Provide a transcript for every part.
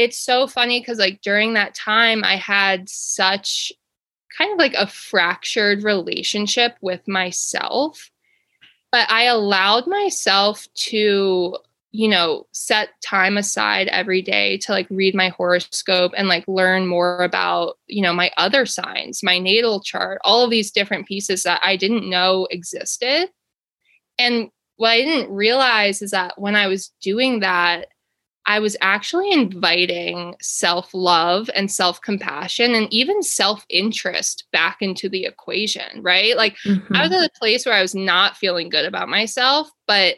it's so funny because like during that time I had such kind of like a fractured relationship with myself. But I allowed myself to, you know, set time aside every day to like read my horoscope and like learn more about, you know, my other signs, my natal chart, all of these different pieces that I didn't know existed. And what I didn't realize is that when I was doing that, I was actually inviting self love and self compassion and even self interest back into the equation, right? Like mm-hmm. I was mm-hmm. at a place where I was not feeling good about myself, but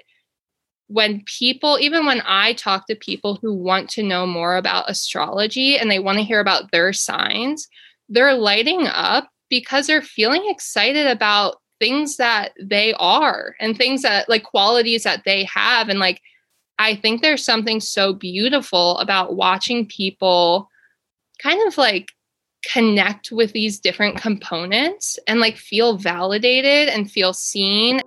when people, even when I talk to people who want to know more about astrology and they want to hear about their signs, they're lighting up because they're feeling excited about things that they are and things that like qualities that they have and like I think there's something so beautiful about watching people kind of like connect with these different components and like feel validated and feel seen.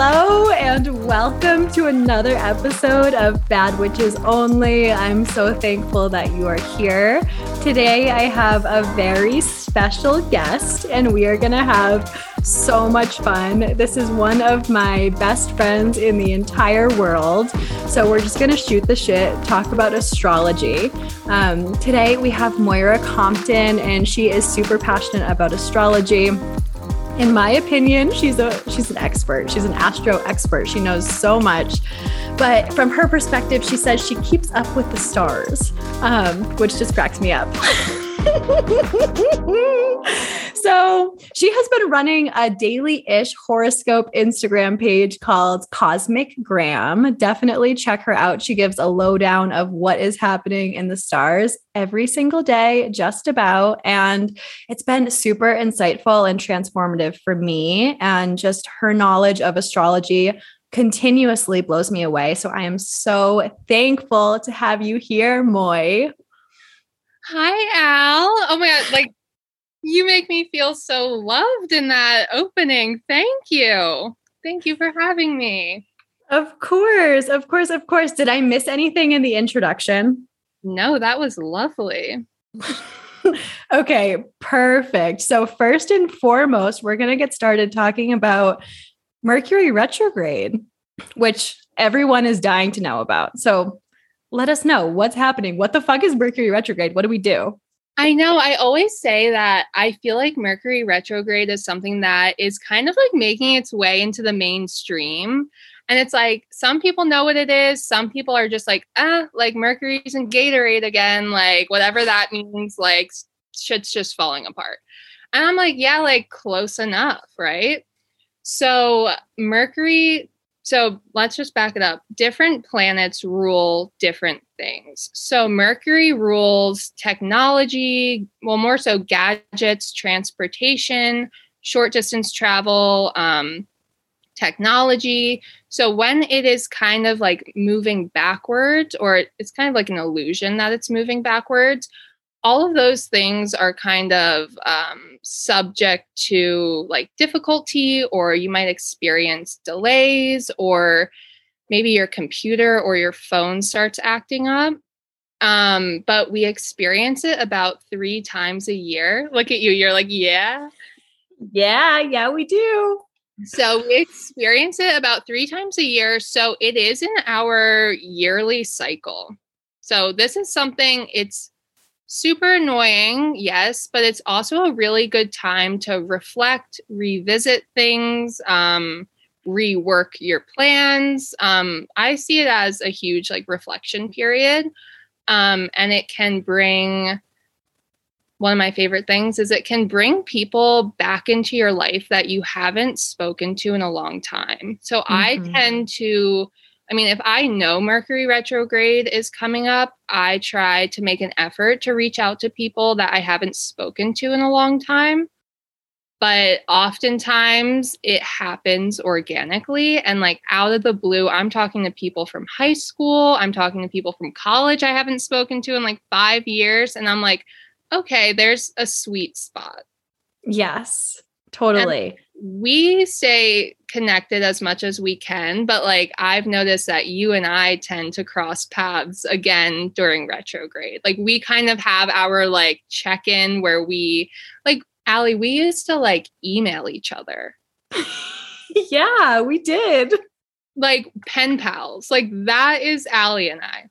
Hello and welcome to another episode of Bad Witches Only. I'm so thankful that you are here. Today I have a very special guest and we are going to have so much fun. This is one of my best friends in the entire world. So we're just going to shoot the shit, talk about astrology. Um, today we have Moira Compton and she is super passionate about astrology in my opinion, she's a she's an expert. She's an astro expert. She knows so much. But from her perspective, she says she keeps up with the stars, um, which just cracks me up. so she has been running a daily ish horoscope Instagram page called Cosmic Gram. Definitely check her out. She gives a lowdown of what is happening in the stars every single day, just about. And it's been super insightful and transformative for me. And just her knowledge of astrology continuously blows me away. So I am so thankful to have you here, Moi. Hi, Al. Oh my God. Like, you make me feel so loved in that opening. Thank you. Thank you for having me. Of course. Of course. Of course. Did I miss anything in the introduction? No, that was lovely. okay, perfect. So, first and foremost, we're going to get started talking about Mercury retrograde, which everyone is dying to know about. So, let us know what's happening. What the fuck is Mercury retrograde? What do we do? I know. I always say that I feel like Mercury retrograde is something that is kind of like making its way into the mainstream. And it's like some people know what it is. Some people are just like, ah, like Mercury's in Gatorade again, like whatever that means, like shit's just falling apart. And I'm like, yeah, like close enough, right? So Mercury so let's just back it up. Different planets rule different things. So Mercury rules technology, well, more so gadgets, transportation, short distance travel, um, technology. So when it is kind of like moving backwards, or it's kind of like an illusion that it's moving backwards, all of those things are kind of um, subject to like difficulty, or you might experience delays, or maybe your computer or your phone starts acting up. Um, but we experience it about three times a year. Look at you, you're like, yeah. Yeah, yeah, we do. So we experience it about three times a year. So it is in our yearly cycle. So this is something, it's super annoying, yes, but it's also a really good time to reflect, revisit things, um, rework your plans. Um, I see it as a huge like reflection period. Um, and it can bring one of my favorite things is it can bring people back into your life that you haven't spoken to in a long time. So mm-hmm. I tend to I mean, if I know Mercury retrograde is coming up, I try to make an effort to reach out to people that I haven't spoken to in a long time. But oftentimes it happens organically and like out of the blue. I'm talking to people from high school, I'm talking to people from college I haven't spoken to in like five years. And I'm like, okay, there's a sweet spot. Yes, totally. And we stay connected as much as we can, but like I've noticed that you and I tend to cross paths again during retrograde. Like we kind of have our like check in where we, like, Allie, we used to like email each other. yeah, we did. Like pen pals. Like that is Allie and I.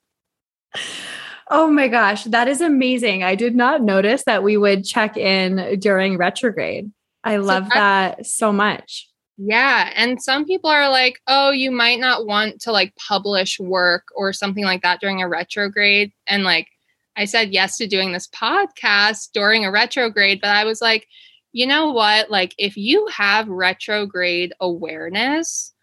Oh my gosh, that is amazing. I did not notice that we would check in during retrograde. I love so that so much. Yeah. And some people are like, oh, you might not want to like publish work or something like that during a retrograde. And like, I said yes to doing this podcast during a retrograde, but I was like, you know what? Like, if you have retrograde awareness,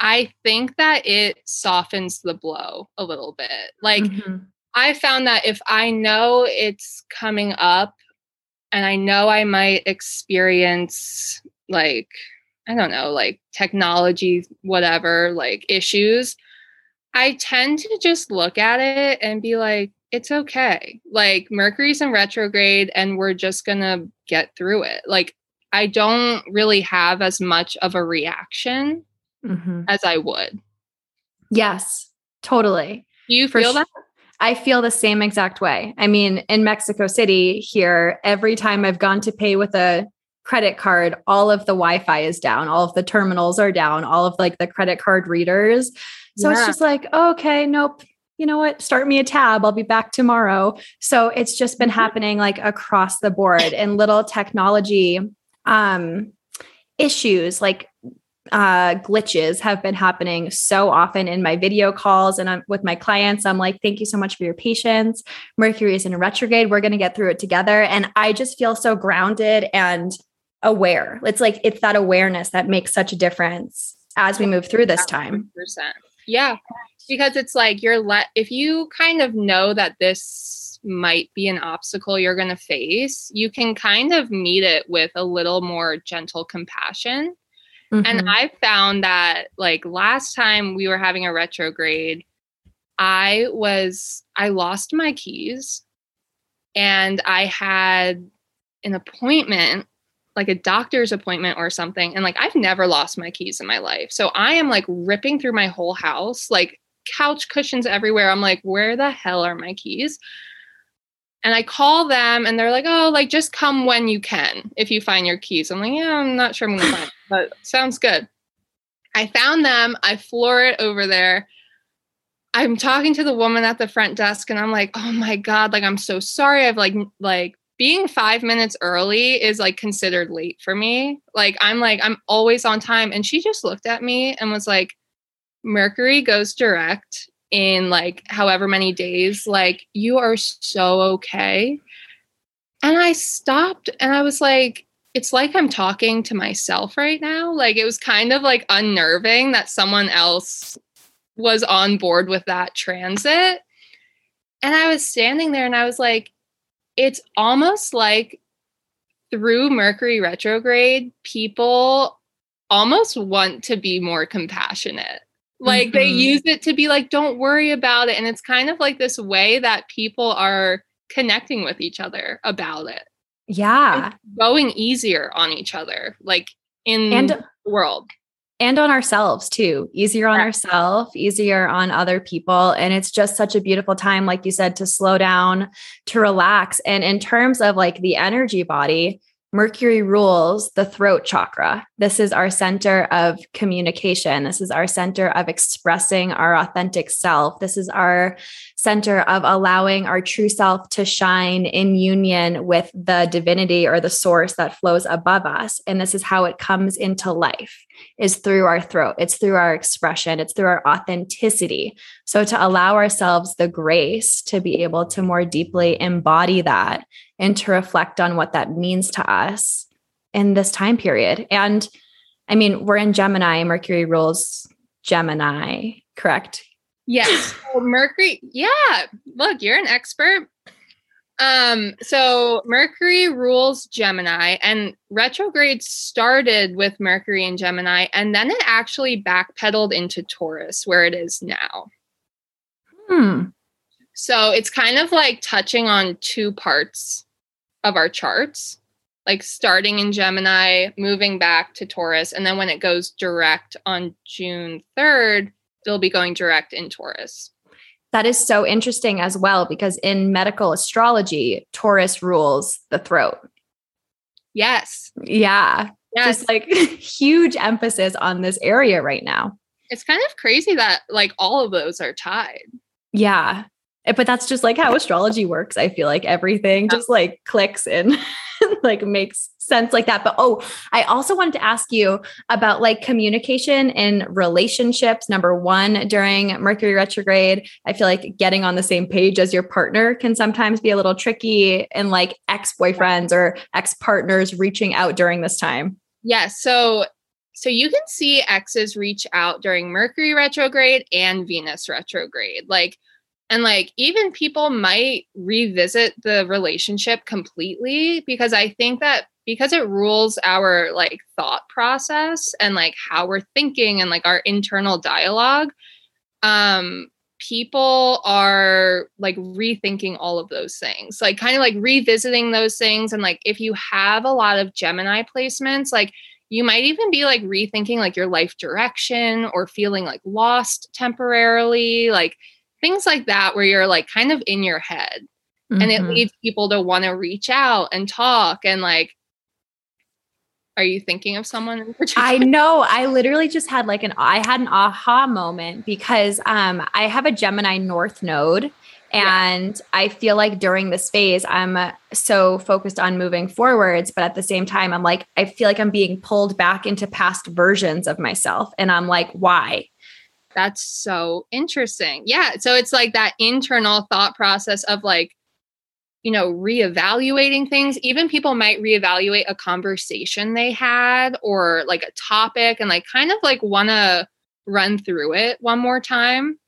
I think that it softens the blow a little bit. Like, mm-hmm. I found that if I know it's coming up and I know I might experience like, I don't know, like technology, whatever, like issues, I tend to just look at it and be like, it's okay. Like Mercury's in retrograde and we're just going to get through it. Like I don't really have as much of a reaction mm-hmm. as I would. Yes, totally. Do you feel that? I feel the same exact way. I mean, in Mexico City here, every time I've gone to pay with a credit card, all of the Wi-Fi is down, all of the terminals are down, all of like the credit card readers. So yeah. it's just like, oh, okay, nope, you know what, start me a tab. I'll be back tomorrow. So it's just been mm-hmm. happening like across the board and little technology um, issues like uh, glitches have been happening so often in my video calls and I'm with my clients. I'm like, thank you so much for your patience. Mercury is in retrograde. We're going to get through it together. And I just feel so grounded and aware. It's like, it's that awareness that makes such a difference as we move through this time. 100%. Yeah because it's like you're let if you kind of know that this might be an obstacle you're going to face, you can kind of meet it with a little more gentle compassion. Mm-hmm. And I found that like last time we were having a retrograde, I was I lost my keys and I had an appointment like a doctor's appointment or something and like I've never lost my keys in my life. So I am like ripping through my whole house like couch cushions everywhere. I'm like, where the hell are my keys? And I call them and they're like, oh, like just come when you can if you find your keys. I'm like, yeah, I'm not sure I'm gonna find it, but sounds good. I found them, I floor it over there. I'm talking to the woman at the front desk and I'm like, oh my God, like I'm so sorry. I've like like being five minutes early is like considered late for me. Like I'm like, I'm always on time. And she just looked at me and was like, Mercury goes direct in like however many days, like you are so okay. And I stopped and I was like, it's like I'm talking to myself right now. Like it was kind of like unnerving that someone else was on board with that transit. And I was standing there and I was like, it's almost like through Mercury retrograde, people almost want to be more compassionate. Like mm-hmm. they use it to be like, don't worry about it. And it's kind of like this way that people are connecting with each other about it. Yeah. It's going easier on each other, like in and, the world. And on ourselves too. Easier on yeah. ourselves, easier on other people. And it's just such a beautiful time, like you said, to slow down, to relax. And in terms of like the energy body, Mercury rules the throat chakra. This is our center of communication. This is our center of expressing our authentic self. This is our center of allowing our true self to shine in union with the divinity or the source that flows above us. And this is how it comes into life is through our throat. It's through our expression. It's through our authenticity. So to allow ourselves the grace to be able to more deeply embody that and to reflect on what that means to us in this time period. And I mean, we're in Gemini, Mercury rules Gemini, correct? Yes. So Mercury, yeah. Look, you're an expert. Um, so Mercury rules Gemini, and retrograde started with Mercury in Gemini, and then it actually backpedaled into Taurus, where it is now. Hmm. So it's kind of like touching on two parts of our charts, like starting in Gemini, moving back to Taurus. And then when it goes direct on June 3rd, it'll be going direct in Taurus. That is so interesting as well, because in medical astrology, Taurus rules the throat. Yes. Yeah. Yes. Just like huge emphasis on this area right now. It's kind of crazy that like all of those are tied. Yeah. Eh, But that's just like how astrology works. I feel like everything Yeah. just like clicks and like makes sense like that. But oh, I also wanted to ask you about like communication in relationships. Number one, during Mercury retrograde, I feel like getting on the same page as your partner can sometimes be a little tricky and like ex boyfriends or ex partners reaching out during this time. Yes. So so you can see exes reach out during Mercury retrograde and Venus retrograde. Like and like even people might revisit the relationship completely because I think that because it rules our like thought process and like how we're thinking and like our internal dialogue um people are like rethinking all of those things like kind of like revisiting those things. And like if you have a lot of gemini placements like you might even be like rethinking like your life direction or feeling like lost temporarily like things like that where you're like kind of in your head and it Mhm. leads people to want to reach out and talk and like are you thinking of someone I know. I literally just had like an I had an aha moment because um I have a Gemini North node Yeah. and I feel like during this phase I'm uh, so focused on moving forwards but at the same time I'm like I feel like I'm being pulled back into past versions of myself and I'm like why? That's so interesting. Yeah. So it's like that internal thought process of like, you know, reevaluating things. Even people might reevaluate a conversation they had or like a topic and like kind of like want to run through it one more time.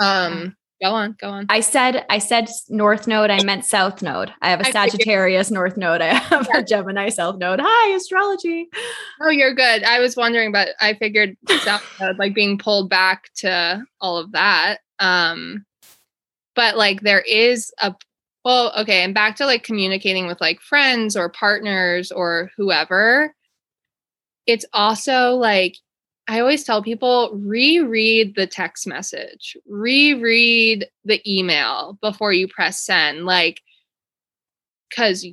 Um, go on, go on. I said I said North node I meant South node. I have a. Sagittarius North node. I have a Gemini South node. Hi astrology. Oh, you're good. I was wondering, but I figured South Node, like being pulled back to all of that. Um, but like there is a well, okay, and back to like communicating with like friends or partners or whoever. It's also like I always tell people reread the text message, reread the email before you press send. Like, because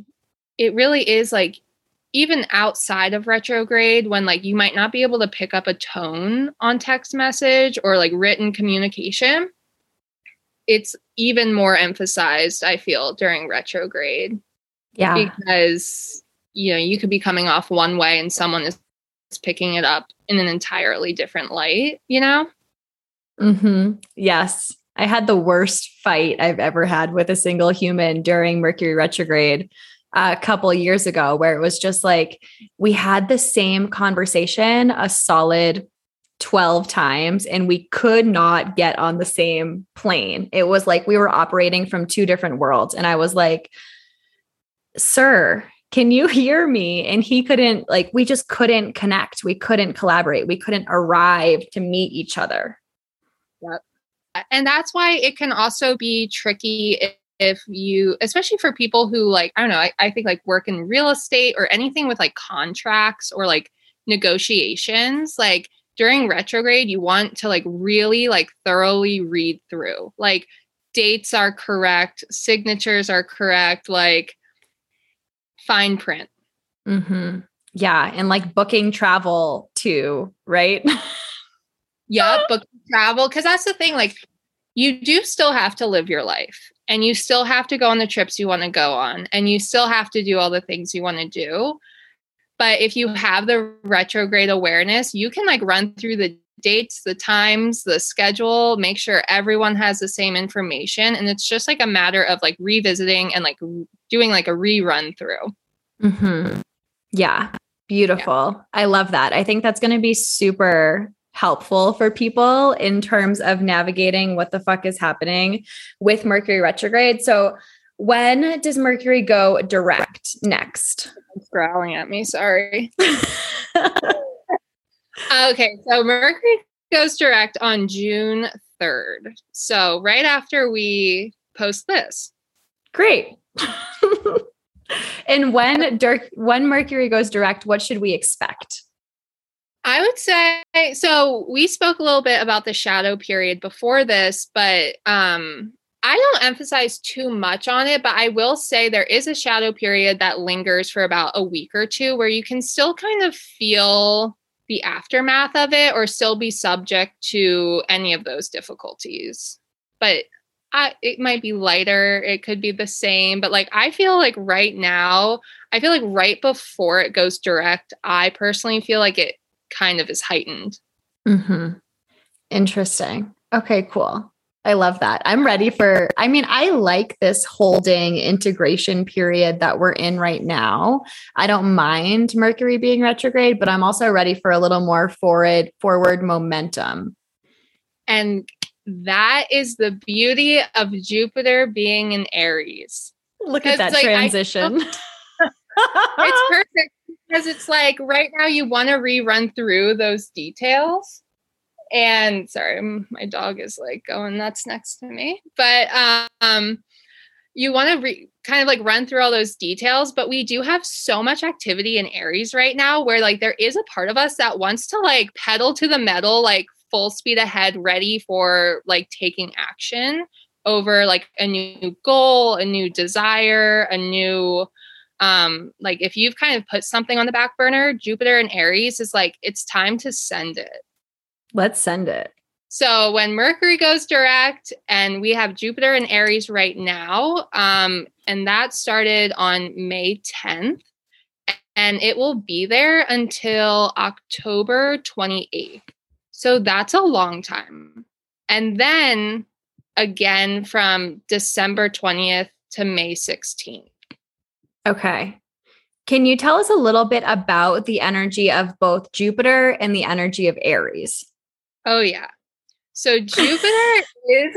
it really is like even outside of retrograde when like you might not be able to pick up a tone on text message or like written communication it's even more emphasized i feel during retrograde Yeah. because you know you could be coming off one way and someone is picking it up in an entirely different light you know hmm Yes. I had the worst fight I've ever had with a single human during Mercury retrograde uh, a couple years ago, where it was just like we had the same conversation a solid 12 times and we could not get on the same plane. It was like we were operating from two different worlds. And I was like, Sir, can you hear me? And he couldn't, like, we just couldn't connect. We couldn't collaborate. We couldn't arrive to meet each other. Yep. and that's why it can also be tricky if, if you especially for people who like i don't know I, I think like work in real estate or anything with like contracts or like negotiations like during retrograde you want to like really like thoroughly read through like dates are correct signatures are correct like fine print hmm Yeah. And like booking travel too, right? yeah. book travel. Because that's the thing. Like, you do still have to live your life and you still have to go on the trips you want to go on and you still have to do all the things you want to do. But if you have the retrograde awareness, you can like run through the dates, the times, the schedule, make sure everyone has the same information. And it's just like a matter of like revisiting and like doing like a rerun through. hmm Yeah. Beautiful. I love that. I think that's going to be super helpful for people in terms of navigating what the fuck is happening with Mercury retrograde. So, when does Mercury go direct next? It's growling at me. Sorry. Okay, so Mercury goes direct on June 3rd. So right after we post this. Great. and when Dirk, when Mercury goes direct, what should we expect? I would say so. We spoke a little bit about the shadow period before this, but um, I don't emphasize too much on it. But I will say there is a shadow period that lingers for about a week or two where you can still kind of feel the aftermath of it or still be subject to any of those difficulties. But I, it might be lighter, it could be the same, but like I feel like right now, I feel like right before it goes direct, I personally feel like it kind of is heightened. Mm-hmm. Interesting. Okay, cool. I love that. I'm ready for, I mean, I like this holding integration period that we're in right now. I don't mind Mercury being retrograde, but I'm also ready for a little more forward, forward momentum. And that is the beauty of Jupiter being in Aries. Look at that like, transition. it's perfect because it's like right now you want to rerun through those details. And sorry, my dog is like going nuts next to me. But um you want to re- kind of like run through all those details, but we do have so much activity in Aries right now where like there is a part of us that wants to like pedal to the metal, like full speed ahead, ready for like taking action over like a new goal, a new desire, a new um like if you've kind of put something on the back burner jupiter and aries is like it's time to send it let's send it so when mercury goes direct and we have jupiter and aries right now um and that started on may 10th and it will be there until october 28th so that's a long time and then again from december 20th to may 16th Okay. Can you tell us a little bit about the energy of both Jupiter and the energy of Aries? Oh, yeah. So Jupiter is.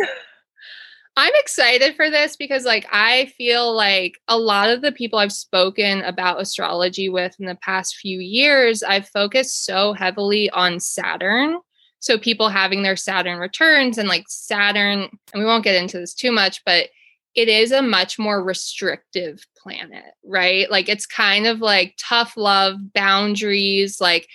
I'm excited for this because, like, I feel like a lot of the people I've spoken about astrology with in the past few years, I've focused so heavily on Saturn. So, people having their Saturn returns and like Saturn, and we won't get into this too much, but it is a much more restrictive planet, right? Like it's kind of like tough love, boundaries, like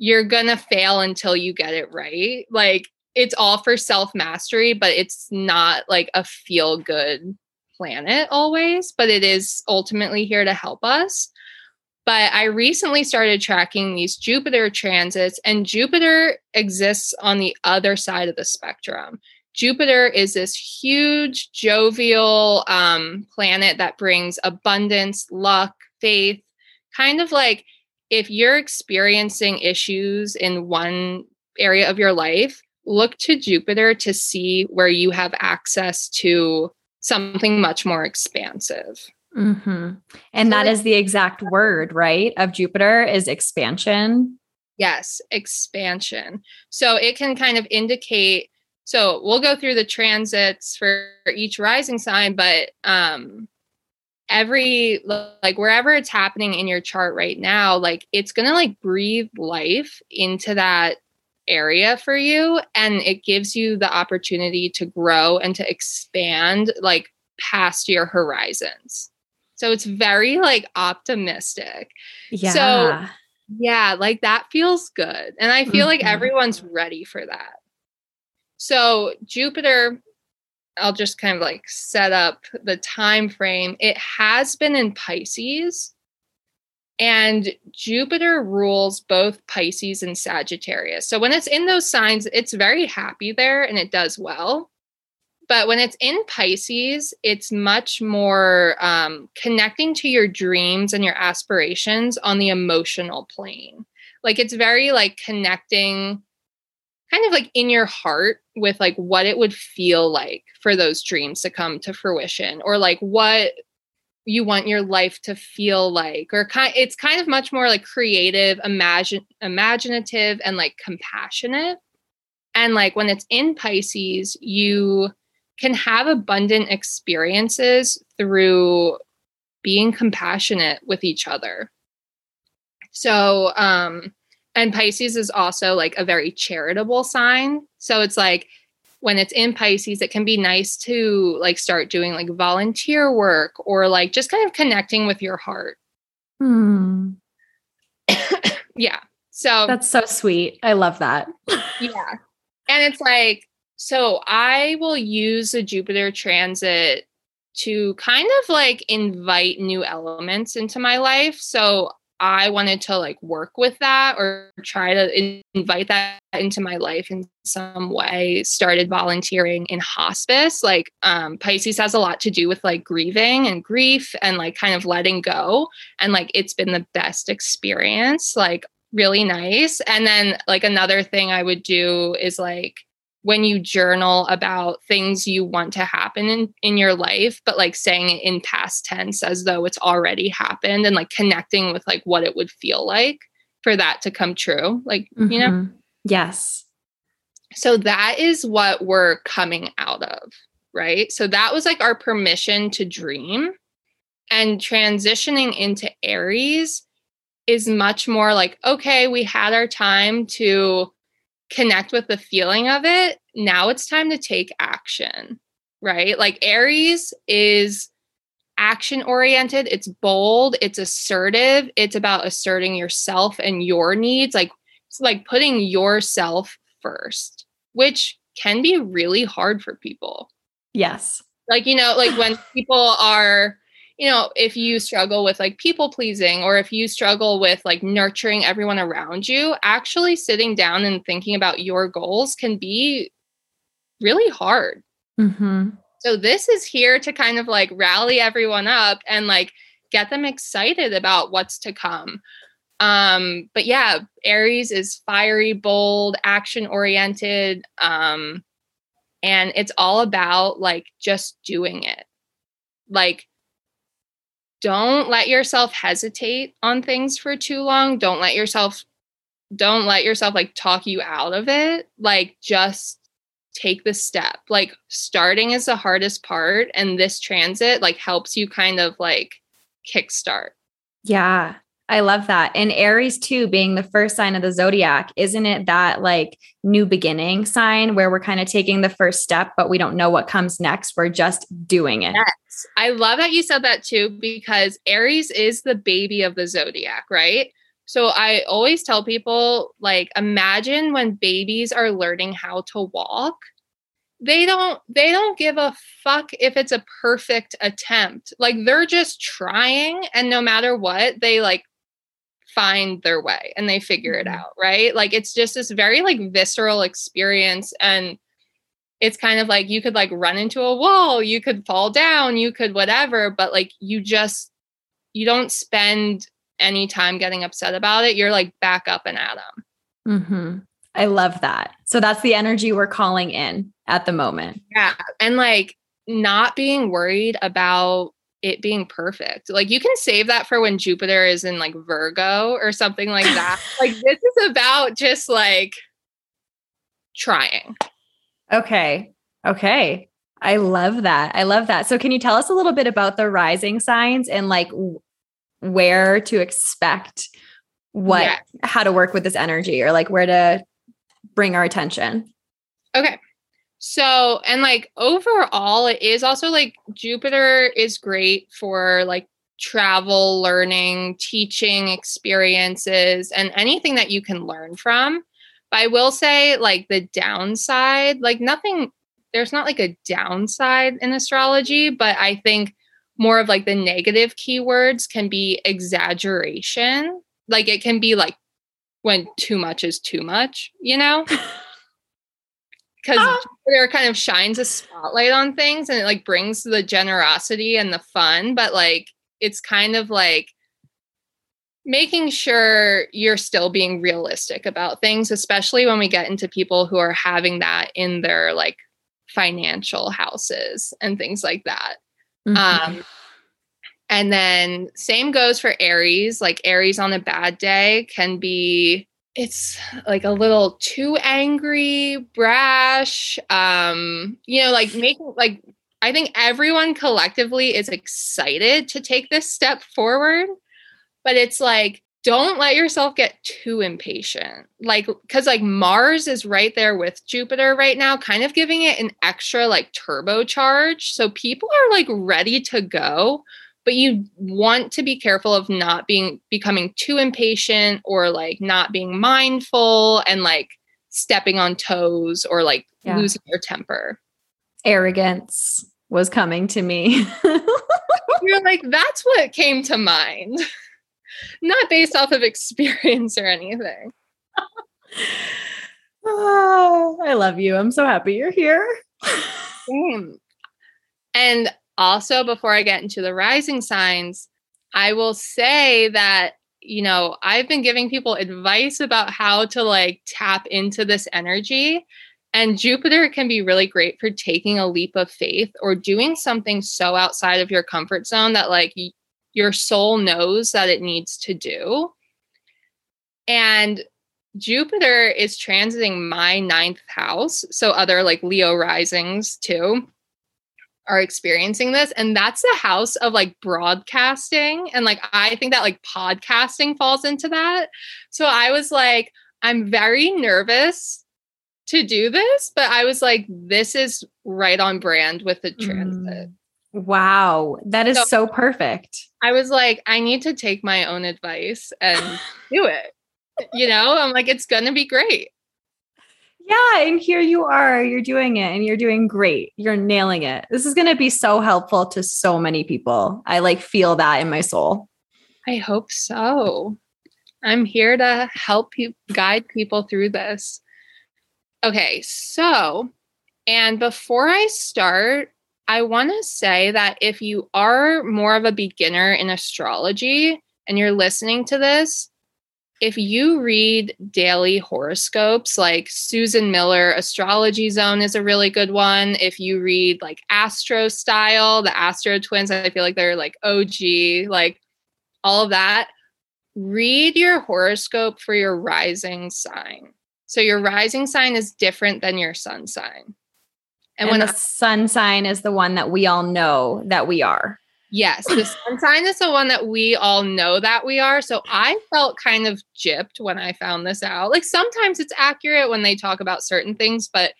you're gonna fail until you get it right. Like it's all for self mastery, but it's not like a feel good planet always, but it is ultimately here to help us. But I recently started tracking these Jupiter transits, and Jupiter exists on the other side of the spectrum. Jupiter is this huge, jovial um, planet that brings abundance, luck, faith, kind of like if you're experiencing issues in one area of your life, look to Jupiter to see where you have access to something much more expansive. Mm-hmm. And that is the exact word, right? Of Jupiter is expansion. Yes, expansion. So it can kind of indicate so we'll go through the transits for each rising sign, but um every like wherever it's happening in your chart right now, like it's gonna like breathe life into that area for you and it gives you the opportunity to grow and to expand like past your horizons. So it's very like optimistic. Yeah. So yeah, like that feels good. And I feel mm-hmm. like everyone's ready for that. So Jupiter, I'll just kind of like set up the time frame. It has been in Pisces. And Jupiter rules both Pisces and Sagittarius. So when it's in those signs, it's very happy there and it does well. But when it's in Pisces, it's much more um, connecting to your dreams and your aspirations on the emotional plane. Like it's very like connecting kind of like in your heart with like what it would feel like for those dreams to come to fruition or like what you want your life to feel like or kind it's kind of much more like creative imagine imaginative and like compassionate. And like when it's in pisces you can have abundant experiences through being compassionate with each other. So um and Pisces is also like a very charitable sign. So it's like when it's in Pisces, it can be nice to like start doing like volunteer work or like just kind of connecting with your heart. Hmm. yeah. So That's so sweet. I love that. yeah. And it's like, so I will use a Jupiter transit to kind of like invite new elements into my life. So I wanted to like work with that or try to in- invite that into my life in some way. Started volunteering in hospice. Like um, Pisces has a lot to do with like grieving and grief and like kind of letting go. And like it's been the best experience, like really nice. And then like another thing I would do is like when you journal about things you want to happen in, in your life, but like saying it in past tense as though it's already happened and like connecting with like what it would feel like for that to come true. Like, mm-hmm. you know? Mm-hmm. Yes. So that is what we're coming out of, right? So that was like our permission to dream. And transitioning into Aries is much more like, okay, we had our time to connect with the feeling of it, now it's time to take action, right? Like Aries is action oriented, it's bold, it's assertive, it's about asserting yourself and your needs, like it's like putting yourself first, which can be really hard for people. Yes. Like, you know, like when people are you know, if you struggle with like people pleasing or if you struggle with like nurturing everyone around you, actually sitting down and thinking about your goals can be really hard. Mm-hmm. So, this is here to kind of like rally everyone up and like get them excited about what's to come. Um, but yeah, Aries is fiery, bold, action oriented. Um, and it's all about like just doing it. Like, don't let yourself hesitate on things for too long. Don't let yourself don't let yourself like talk you out of it. Like just take the step. Like starting is the hardest part and this transit like helps you kind of like kickstart. Yeah. I love that. And Aries too, being the first sign of the zodiac, isn't it that like new beginning sign where we're kind of taking the first step, but we don't know what comes next? We're just doing it. Yes. I love that you said that too, because Aries is the baby of the zodiac, right? So I always tell people like imagine when babies are learning how to walk they don't they don't give a fuck if it's a perfect attempt like they're just trying and no matter what they like find their way and they figure it mm-hmm. out, right? Like it's just this very like visceral experience and it's kind of like you could like run into a wall, you could fall down, you could whatever, but like you just you don't spend any time getting upset about it. You're like back up and at them. Mm-hmm. I love that. So that's the energy we're calling in at the moment. Yeah. And like not being worried about it being perfect. Like you can save that for when Jupiter is in like Virgo or something like that. like this is about just like trying. Okay. Okay. I love that. I love that. So can you tell us a little bit about the rising signs and like where to expect what how to work with this energy or like where to bring our attention? Okay. So, and like overall, it is also like Jupiter is great for like travel, learning, teaching experiences, and anything that you can learn from. But I will say, like, the downside, like, nothing, there's not like a downside in astrology, but I think more of like the negative keywords can be exaggeration. Like, it can be like when too much is too much, you know? because ah. Jupiter kind of shines a spotlight on things and it like brings the generosity and the fun, but like it's kind of like making sure you're still being realistic about things, especially when we get into people who are having that in their like financial houses and things like that. Mm-hmm. Um, and then same goes for Aries. Like Aries on a bad day can be it's like a little too angry, brash, um, you know, like making like I think everyone collectively is excited to take this step forward, but it's like don't let yourself get too impatient. Like, because like Mars is right there with Jupiter right now, kind of giving it an extra like turbocharge. So people are like ready to go, but you want to be careful of not being becoming too impatient or like not being mindful and like stepping on toes or like yeah. losing your temper. Arrogance was coming to me. You're like, that's what came to mind not based off of experience or anything. oh, I love you. I'm so happy you're here. Same. And also, before I get into the rising signs, I will say that, you know, I've been giving people advice about how to like tap into this energy. And Jupiter can be really great for taking a leap of faith or doing something so outside of your comfort zone that, like, your soul knows that it needs to do. And Jupiter is transiting my ninth house. So other like Leo risings too are experiencing this. And that's the house of like broadcasting. And like I think that like podcasting falls into that. So I was like, I'm very nervous to do this, but I was like, this is right on brand with the transit. Mm. Wow, that is so, so perfect. I was like, I need to take my own advice and do it. You know, I'm like, it's to be great. Yeah. And here you are, you're doing it and you're doing great. You're nailing it. This is going to be so helpful to so many people. I like feel that in my soul. I hope so. I'm here to help you guide people through this. Okay. So, and before I start, I want to say that if you are more of a beginner in astrology and you're listening to this, if you read daily horoscopes, like Susan Miller, Astrology Zone is a really good one. If you read like Astro Style, the Astro Twins, I feel like they're like OG, like all of that. Read your horoscope for your rising sign. So your rising sign is different than your sun sign. And, and when the I, sun sign is the one that we all know that we are. Yes, the sun sign is the one that we all know that we are. So I felt kind of gypped when I found this out. Like sometimes it's accurate when they talk about certain things, but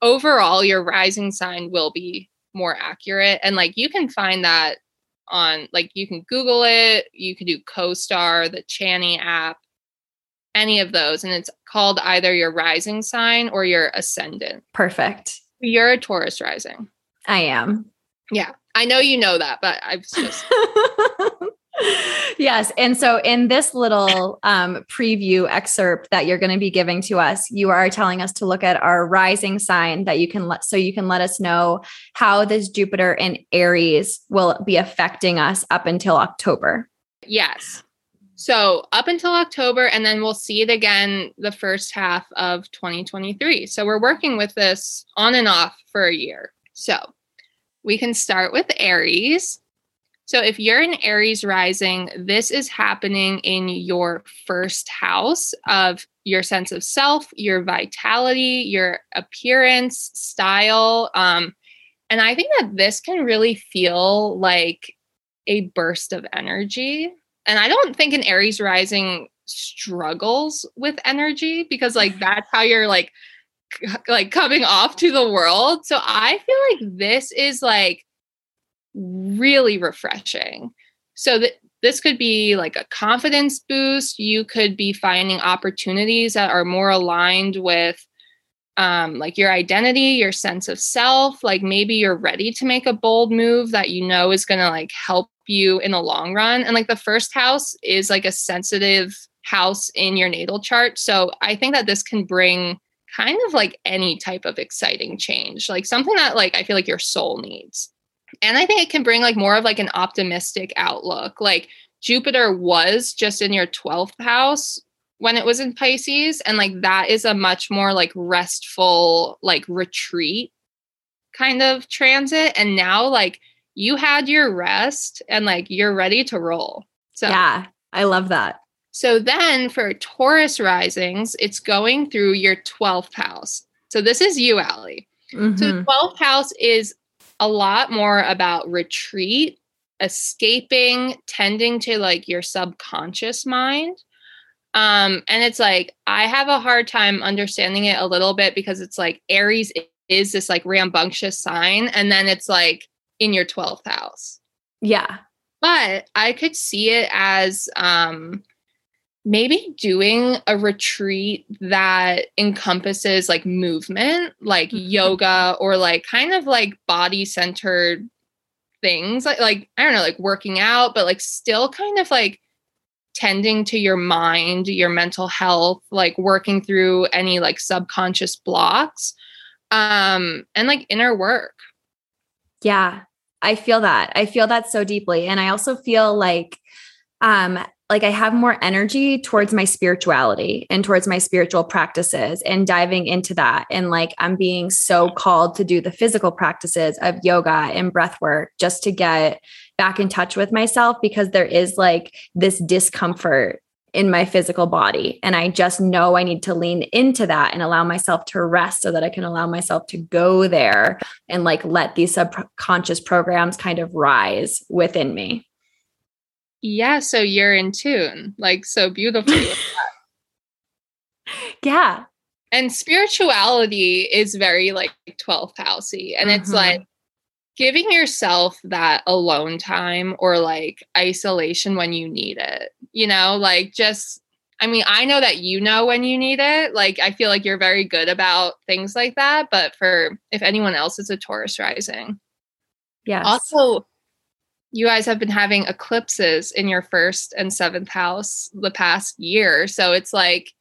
overall, your rising sign will be more accurate. And like you can find that on, like, you can Google it, you can do CoStar, the Chani app, any of those. And it's called either your rising sign or your ascendant. Perfect. You're a Taurus rising. I am. Yeah. I know you know that, but I've just yes. And so in this little um, preview excerpt that you're going to be giving to us, you are telling us to look at our rising sign that you can let so you can let us know how this Jupiter in Aries will be affecting us up until October. Yes. So up until October, and then we'll see it again the first half of 2023. So we're working with this on and off for a year. So we can start with Aries. So if you're an Aries rising, this is happening in your first house of your sense of self, your vitality, your appearance, style. Um, and I think that this can really feel like a burst of energy and I don't think an Aries rising struggles with energy because like that's how you're like like coming off to the world. So I feel like this is like really refreshing. So that this could be like a confidence boost. You could be finding opportunities that are more aligned with um, like your identity, your sense of self. Like maybe you're ready to make a bold move that you know is going to like help you in the long run. And like the first house is like a sensitive house in your natal chart. So I think that this can bring kind of like any type of exciting change, like something that like I feel like your soul needs. And I think it can bring like more of like an optimistic outlook. Like Jupiter was just in your 12th house when it was in Pisces and like that is a much more like restful like retreat kind of transit and now like you had your rest and like you're ready to roll. So Yeah, I love that. So then for Taurus risings, it's going through your 12th house. So this is you, Allie. Mm-hmm. So the 12th house is a lot more about retreat escaping, tending to like your subconscious mind. Um, and it's like I have a hard time understanding it a little bit because it's like Aries is this like rambunctious sign, and then it's like in your 12th house. Yeah. But I could see it as um maybe doing a retreat that encompasses like movement, like mm-hmm. yoga or like kind of like body centered things like like I don't know, like working out, but like still kind of like tending to your mind, your mental health, like working through any like subconscious blocks um and like inner work. Yeah. I feel that. I feel that so deeply and I also feel like um like I have more energy towards my spirituality and towards my spiritual practices and diving into that. And like I'm being so called to do the physical practices of yoga and breath work just to get back in touch with myself because there is like this discomfort in my physical body. And I just know I need to lean into that and allow myself to rest so that I can allow myself to go there and like let these subconscious programs kind of rise within me. Yeah, so you're in tune, like so beautifully. yeah. And spirituality is very like 12th housey. And mm-hmm. it's like giving yourself that alone time or like isolation when you need it. You know, like just I mean, I know that you know when you need it. Like I feel like you're very good about things like that, but for if anyone else is a Taurus rising. Yeah. Also, you guys have been having eclipses in your first and seventh house the past year. So it's like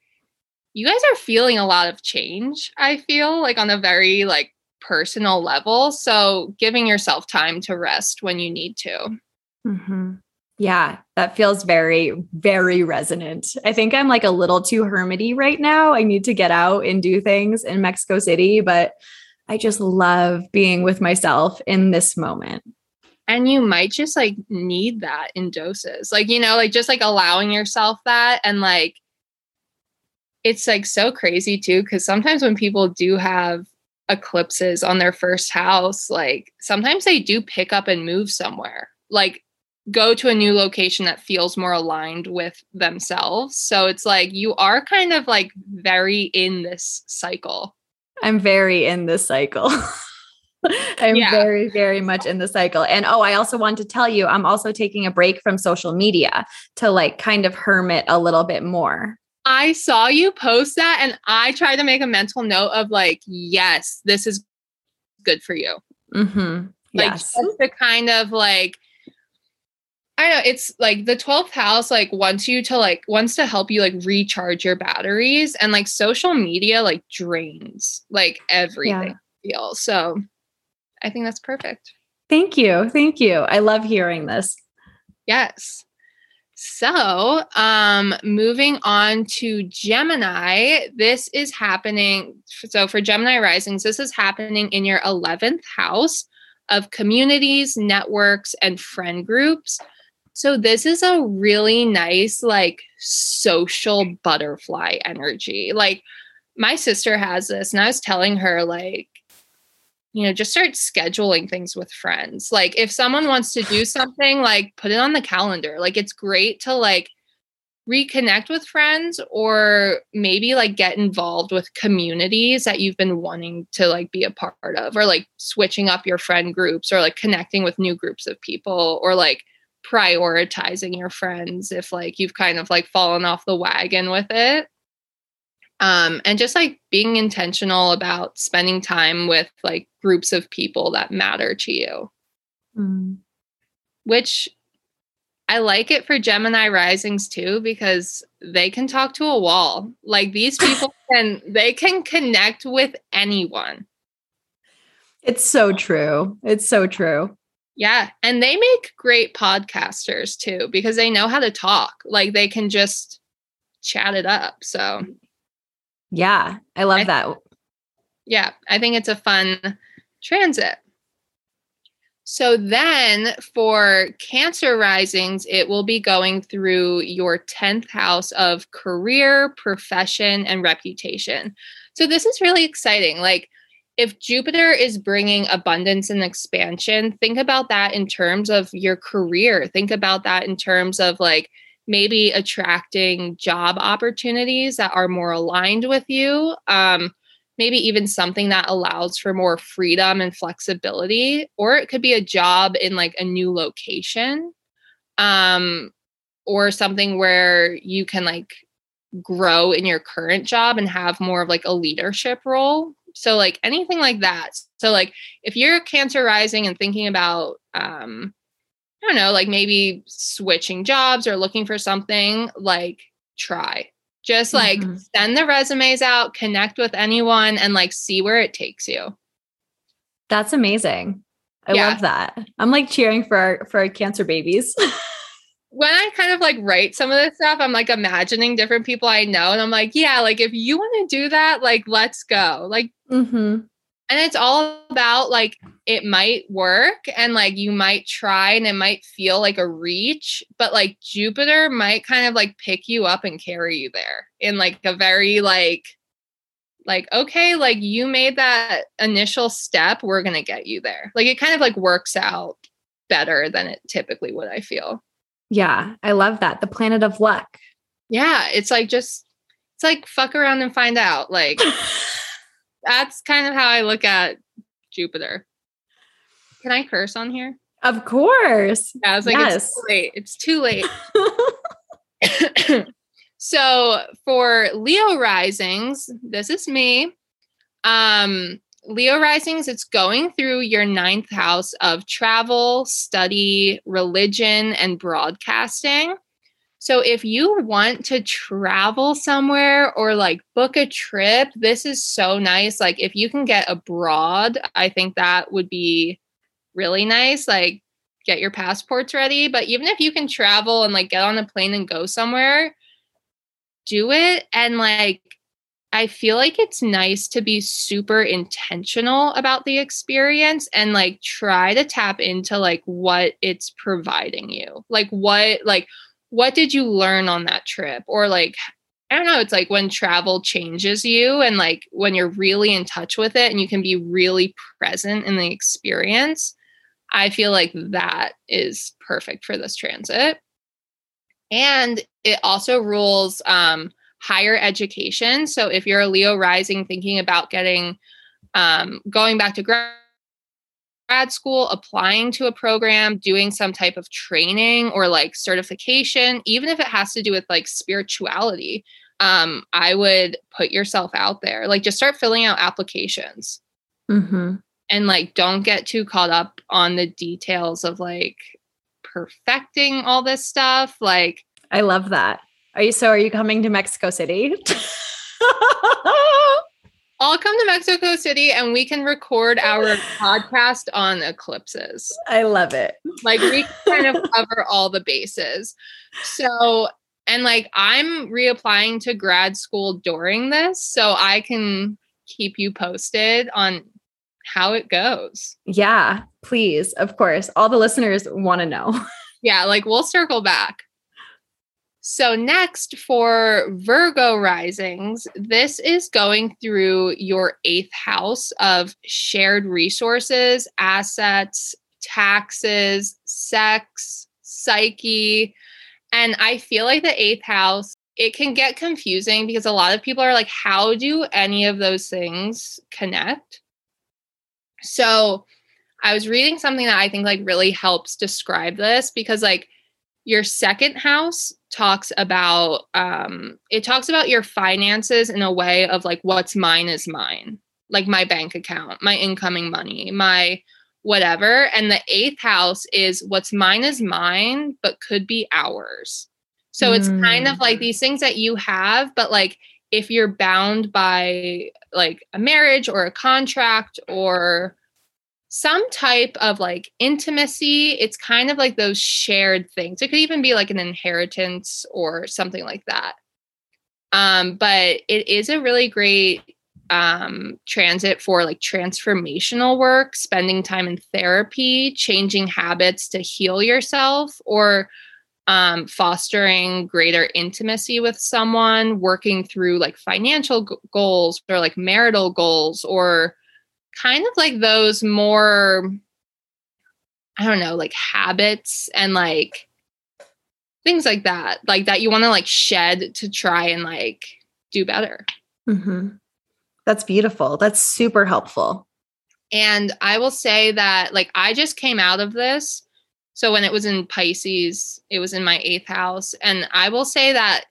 you guys are feeling a lot of change, I feel like on a very like personal level. So giving yourself time to rest when you need to. Mm-hmm. Yeah, that feels very, very resonant. I think I'm like a little too hermity right now. I need to get out and do things in Mexico City, but I just love being with myself in this moment and you might just like need that in doses. Like you know like just like allowing yourself that and like it's like so crazy too because sometimes when people do have eclipses on their first house like sometimes they do pick up and move somewhere. Like go to a new location that feels more aligned with themselves. So it's like you are kind of like very in this cycle. I'm very in this cycle I'm yeah. very, very much in the cycle. And oh, I also want to tell you, I'm also taking a break from social media to like kind of hermit a little bit more. I saw you post that and I tried to make a mental note of like, yes, this is good for you. Mm-hmm. Like yes. just to kind of like I know it's like the 12th house like wants you to like wants to help you like recharge your batteries and like social media like drains like everything yeah. feel. So I think that's perfect. Thank you. Thank you. I love hearing this. Yes. So, um, moving on to Gemini, this is happening. So, for Gemini risings, this is happening in your 11th house of communities, networks, and friend groups. So, this is a really nice, like, social butterfly energy. Like, my sister has this, and I was telling her, like, you know, just start scheduling things with friends. Like if someone wants to do something, like put it on the calendar. Like it's great to like reconnect with friends or maybe like get involved with communities that you've been wanting to like be a part of or like switching up your friend groups or like connecting with new groups of people or like prioritizing your friends if like you've kind of like fallen off the wagon with it um, and just like being intentional about spending time with like groups of people that matter to you. Mm. which i like it for gemini risings too because they can talk to a wall. Like these people can they can connect with anyone. It's so true. It's so true. Yeah and they make great podcasters too because they know how to talk. Like they can just chat it up so yeah, I love I th- that. Yeah, I think it's a fun transit. So then for Cancer risings, it will be going through your 10th house of career, profession, and reputation. So this is really exciting. Like if Jupiter is bringing abundance and expansion, think about that in terms of your career. Think about that in terms of like maybe attracting job opportunities that are more aligned with you. Um, maybe even something that allows for more freedom and flexibility, or it could be a job in like a new location. Um, or something where you can like grow in your current job and have more of like a leadership role so like anything like that. So like if you're cancer rising and thinking about um I don't know, like maybe switching jobs or looking for something, like try. Just like mm-hmm. send the resumes out, connect with anyone and like see where it takes you. That's amazing. I yeah. love that. I'm like cheering for our, for our cancer babies. when I kind of like write some of this stuff, I'm like imagining different people I know. And I'm like, yeah, like if you want to do that, like let's go. Like, mm-hmm. And it's all about like it might work and like you might try and it might feel like a reach, but like Jupiter might kind of like pick you up and carry you there in like a very like, like, okay, like you made that initial step, we're going to get you there. Like it kind of like works out better than it typically would, I feel. Yeah, I love that. The planet of luck. Yeah, it's like just it's like fuck around and find out. Like that's kind of how I look at Jupiter. Can I curse on here? Of course. Yeah, I was like, yes. it's too late. It's too late. so for Leo risings, this is me. Um, Leo risings, it's going through your ninth house of travel, study, religion, and broadcasting. So if you want to travel somewhere or like book a trip, this is so nice. Like if you can get abroad, I think that would be really nice. Like get your passports ready. But even if you can travel and like get on a plane and go somewhere, do it and like I feel like it's nice to be super intentional about the experience and like try to tap into like what it's providing you. Like what like what did you learn on that trip or like I don't know, it's like when travel changes you and like when you're really in touch with it and you can be really present in the experience. I feel like that is perfect for this transit. And it also rules um higher education. So if you're a Leo rising thinking about getting um, going back to grad grad school, applying to a program, doing some type of training or like certification, even if it has to do with like spirituality, um, I would put yourself out there. Like just start filling out applications. Mm-hmm. And like don't get too caught up on the details of like perfecting all this stuff. Like I love that. Are you so are you coming to Mexico City? I'll come to Mexico City and we can record our podcast on eclipses. I love it. Like we kind of cover all the bases. So, and like I'm reapplying to grad school during this, so I can keep you posted on how it goes. Yeah, please. Of course. All the listeners want to know. Yeah, like we'll circle back. So, next for Virgo risings, this is going through your eighth house of shared resources, assets, taxes, sex, psyche. And I feel like the eighth house, it can get confusing because a lot of people are like, how do any of those things connect? So, I was reading something that I think like really helps describe this because, like, your second house talks about um it talks about your finances in a way of like what's mine is mine like my bank account my incoming money my whatever and the eighth house is what's mine is mine but could be ours so mm. it's kind of like mm. these things that you have but like if you're bound by like a marriage or a contract or some type of like intimacy. It's kind of like those shared things. It could even be like an inheritance or something like that. Um, but it is a really great um, transit for like transformational work, spending time in therapy, changing habits to heal yourself, or um, fostering greater intimacy with someone, working through like financial g- goals or like marital goals or kind of like those more I don't know, like habits and like things like that, like that you want to like shed to try and like do better. Mm-hmm. That's beautiful. That's super helpful. And I will say that like I just came out of this. So when it was in Pisces, it was in my eighth house. And I will say that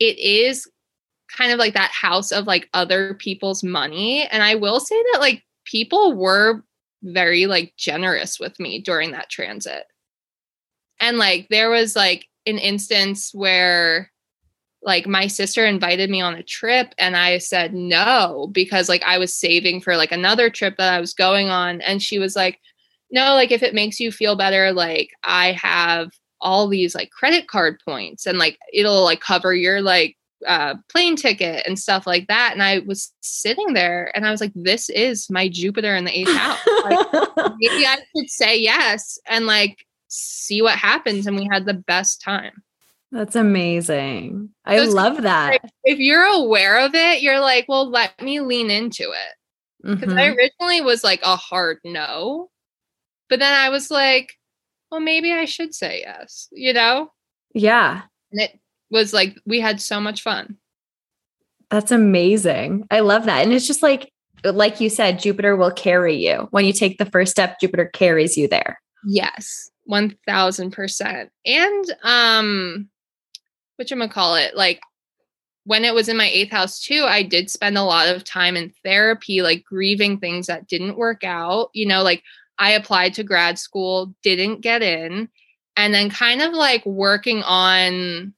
it is kind of like that house of like other people's money. And I will say that like people were very like generous with me during that transit. And like there was like an instance where like my sister invited me on a trip and I said no because like I was saving for like another trip that I was going on and she was like no like if it makes you feel better like I have all these like credit card points and like it'll like cover your like uh, plane ticket and stuff like that. And I was sitting there and I was like, this is my Jupiter in the eighth house. Like, maybe I should say yes and like see what happens. And we had the best time. That's amazing. I so love that. Like, if you're aware of it, you're like, well, let me lean into it. Because mm-hmm. I originally was like a hard no. But then I was like, well, maybe I should say yes, you know? Yeah. And it was like we had so much fun. That's amazing. I love that. And it's just like like you said Jupiter will carry you. When you take the first step, Jupiter carries you there. Yes. 1000%. And um which I'm gonna call it? Like when it was in my eighth house too, I did spend a lot of time in therapy, like grieving things that didn't work out. You know, like I applied to grad school, didn't get in, and then kind of like working on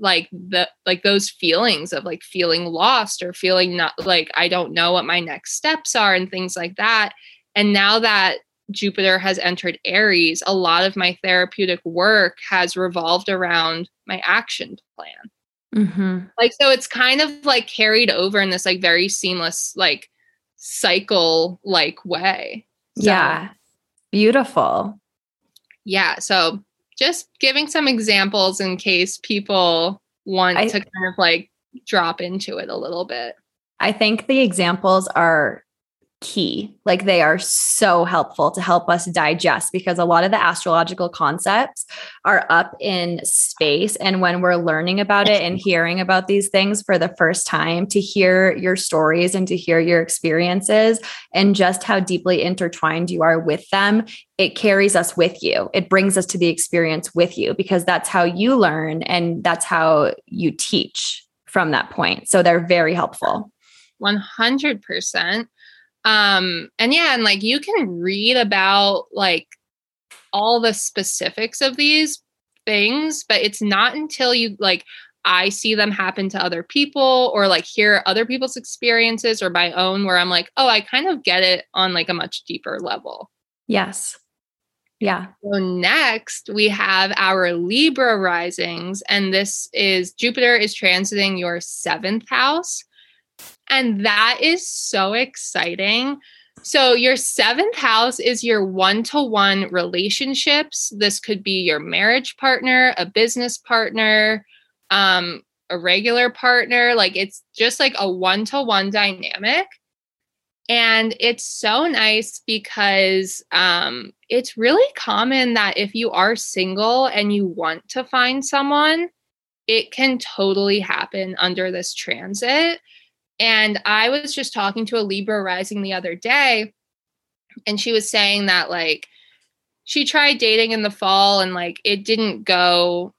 like the like those feelings of like feeling lost or feeling not like I don't know what my next steps are and things like that. And now that Jupiter has entered Aries, a lot of my therapeutic work has revolved around my action plan. Mm-hmm. Like, so it's kind of like carried over in this like very seamless, like cycle like way. So, yeah. Beautiful. Yeah. So just giving some examples in case people want I, to kind of like drop into it a little bit. I think the examples are key. Like they are so helpful to help us digest because a lot of the astrological concepts are up in space. And when we're learning about it and hearing about these things for the first time, to hear your stories and to hear your experiences and just how deeply intertwined you are with them, it carries us with you. It brings us to the experience with you because that's how you learn and that's how you teach from that point. So they're very helpful. 100%. Um, and yeah, and like you can read about like all the specifics of these things, but it's not until you like I see them happen to other people or like hear other people's experiences or my own where I'm like, oh, I kind of get it on like a much deeper level. Yes. Yeah. So next we have our Libra risings, and this is Jupiter is transiting your seventh house. And that is so exciting. So, your seventh house is your one to one relationships. This could be your marriage partner, a business partner, um, a regular partner. Like, it's just like a one to one dynamic. And it's so nice because um, it's really common that if you are single and you want to find someone, it can totally happen under this transit. And I was just talking to a Libra rising the other day, and she was saying that like she tried dating in the fall and like it didn't go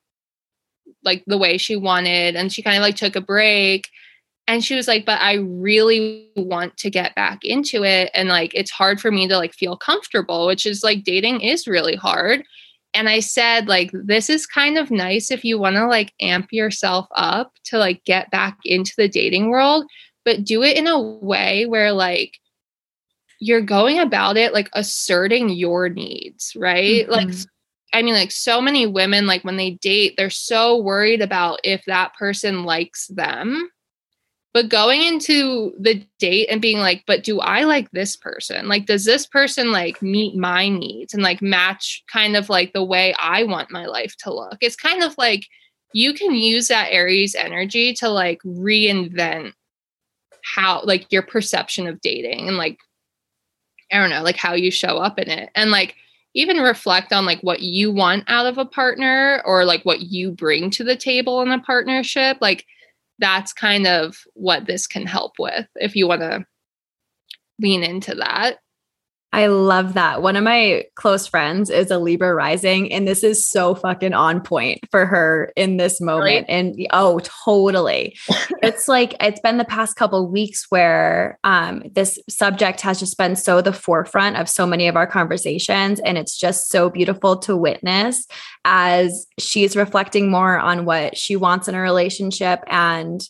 like the way she wanted. And she kind of like took a break. And she was like, but I really want to get back into it. And like it's hard for me to like feel comfortable, which is like dating is really hard. And I said, like, this is kind of nice if you want to like amp yourself up to like get back into the dating world but do it in a way where like you're going about it like asserting your needs, right? Mm-hmm. Like I mean like so many women like when they date, they're so worried about if that person likes them. But going into the date and being like, but do I like this person? Like, does this person like meet my needs and like match kind of like the way I want my life to look? It's kind of like you can use that Aries energy to like reinvent how like your perception of dating and like I don't know, like how you show up in it. And like even reflect on like what you want out of a partner or like what you bring to the table in a partnership. Like that's kind of what this can help with if you want to lean into that. I love that. One of my close friends is a Libra rising, and this is so fucking on point for her in this moment. Really? And oh, totally. it's like it's been the past couple weeks where um, this subject has just been so the forefront of so many of our conversations. And it's just so beautiful to witness as she's reflecting more on what she wants in a relationship. And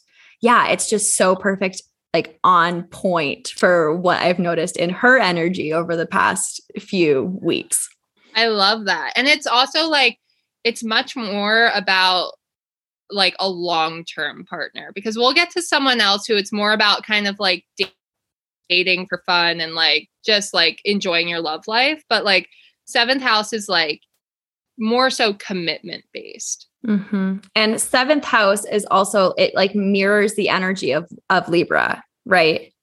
yeah, it's just so perfect like on point for what I've noticed in her energy over the past few weeks. I love that. And it's also like it's much more about like a long-term partner because we'll get to someone else who it's more about kind of like dating for fun and like just like enjoying your love life, but like seventh house is like more so commitment based. Mm-hmm. And seventh house is also it like mirrors the energy of of Libra, right?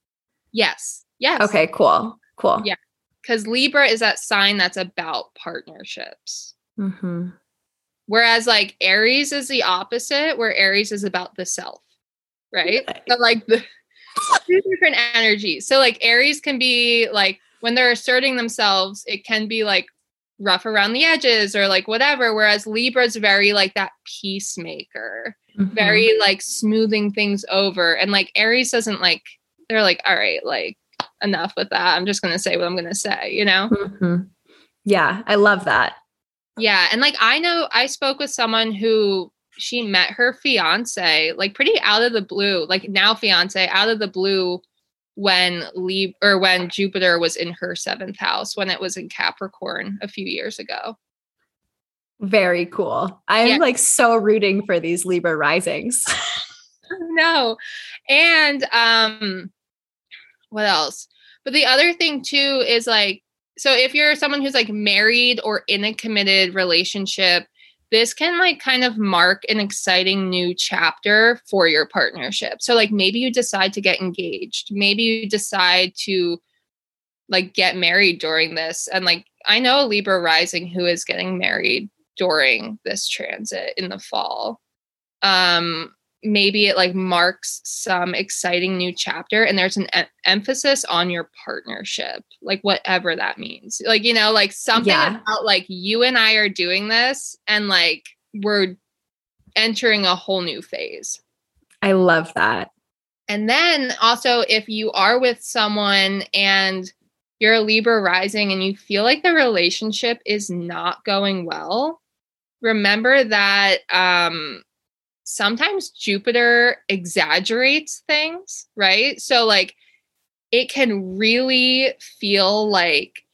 Yes. Yes. Okay. Cool. Cool. Yeah. Because Libra is that sign that's about partnerships. Mm-hmm. Whereas like Aries is the opposite, where Aries is about the self, right? So like the two different energies. So like Aries can be like when they're asserting themselves, it can be like rough around the edges or like whatever. Whereas Libra's very like that peacemaker, mm-hmm. very like smoothing things over. And like Aries doesn't like, they're like, all right, like enough with that. I'm just going to say what I'm going to say, you know? Mm-hmm. Yeah, I love that. Yeah. And like, I know I spoke with someone who she met her fiance like pretty out of the blue, like now fiance out of the blue when Lib or when Jupiter was in her seventh house when it was in Capricorn a few years ago. Very cool. I'm yeah. like so rooting for these Libra risings. no. And um what else? But the other thing too is like so if you're someone who's like married or in a committed relationship, this can like kind of mark an exciting new chapter for your partnership. So like maybe you decide to get engaged, maybe you decide to like get married during this and like I know a Libra rising who is getting married during this transit in the fall. Um maybe it like marks some exciting new chapter and there's an e- emphasis on your partnership like whatever that means. Like you know like something yeah. about like you and i are doing this and like we're entering a whole new phase. I love that. And then also if you are with someone and you're a libra rising and you feel like the relationship is not going well remember that um sometimes Jupiter exaggerates things, right? So, like, it can really feel like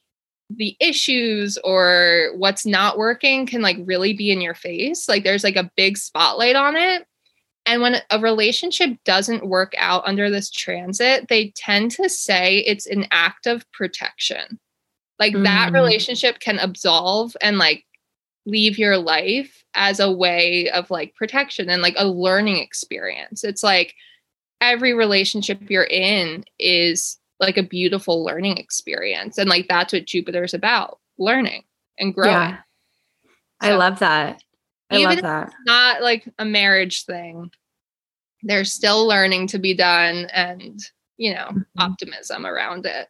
the issues or what's not working can like really be in your face. Like, there's like a big spotlight on it. And when a relationship doesn't work out under this transit, they tend to say it's an act of protection. Like mm. that relationship can absolve and like leave your life as a way of like protection and like a learning experience. It's like every relationship you're in is like a beautiful learning experience. And like that's what Jupiter's about learning and growing. Yeah. So, I love that. I love that. not like a marriage thing. There's still learning to be done and, you know, mm-hmm. optimism around it.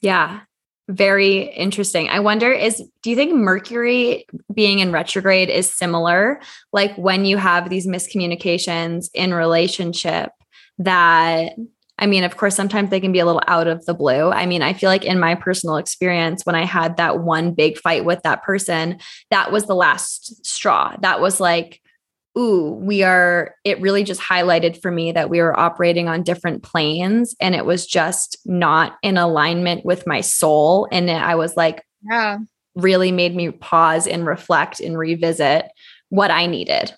Yeah very interesting. I wonder is do you think Mercury being in retrograde is similar like when you have these miscommunications in relationship that I mean, of course, sometimes they can be a little out of the blue. I mean, I feel like in my personal experience, when I had that one big fight with that person, that was the last straw. That was like, ooh, we are, it really just highlighted for me that we were operating on different planes and it was just not in alignment with my soul. And I was like, yeah, really made me pause and reflect and revisit what I needed.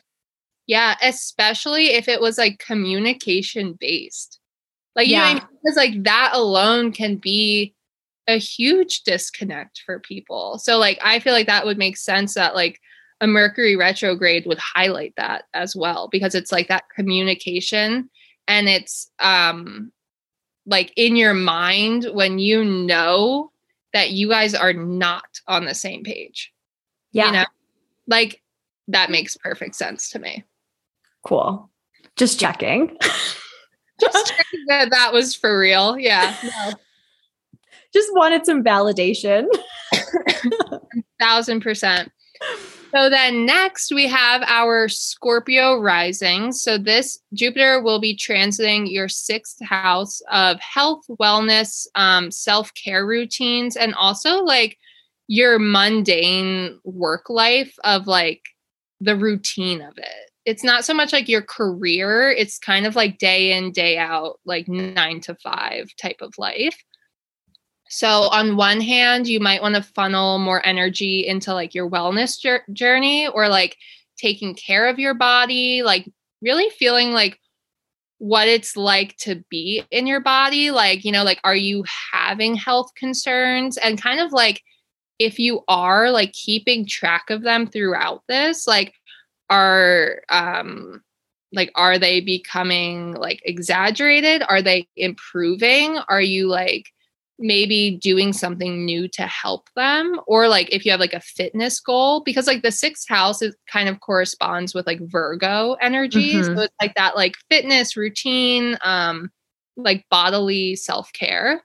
Yeah, especially if it was like communication based. Like, yeah. you know, because like that alone can be a huge disconnect for people. So, like, I feel like that would make sense that, like, a Mercury retrograde would highlight that as well because it's like that communication and it's um like in your mind when you know that you guys are not on the same page. Yeah. You know? Like that makes perfect sense to me. Cool. Just checking. Just checking that that was for real. Yeah. No. Just wanted some validation. Thousand percent. So then next we have our Scorpio rising. So this Jupiter will be transiting your sixth house of health, wellness, um, self care routines, and also like your mundane work life of like the routine of it. It's not so much like your career, it's kind of like day in, day out, like nine to five type of life. So, on one hand, you might want to funnel more energy into like your wellness journey or like taking care of your body, like really feeling like what it's like to be in your body. Like, you know, like, are you having health concerns? And kind of like, if you are, like, keeping track of them throughout this, like, are, um, like are they becoming like exaggerated are they improving are you like maybe doing something new to help them or like if you have like a fitness goal because like the sixth house is kind of corresponds with like virgo energy. Mm-hmm. so it's like that like fitness routine um like bodily self-care.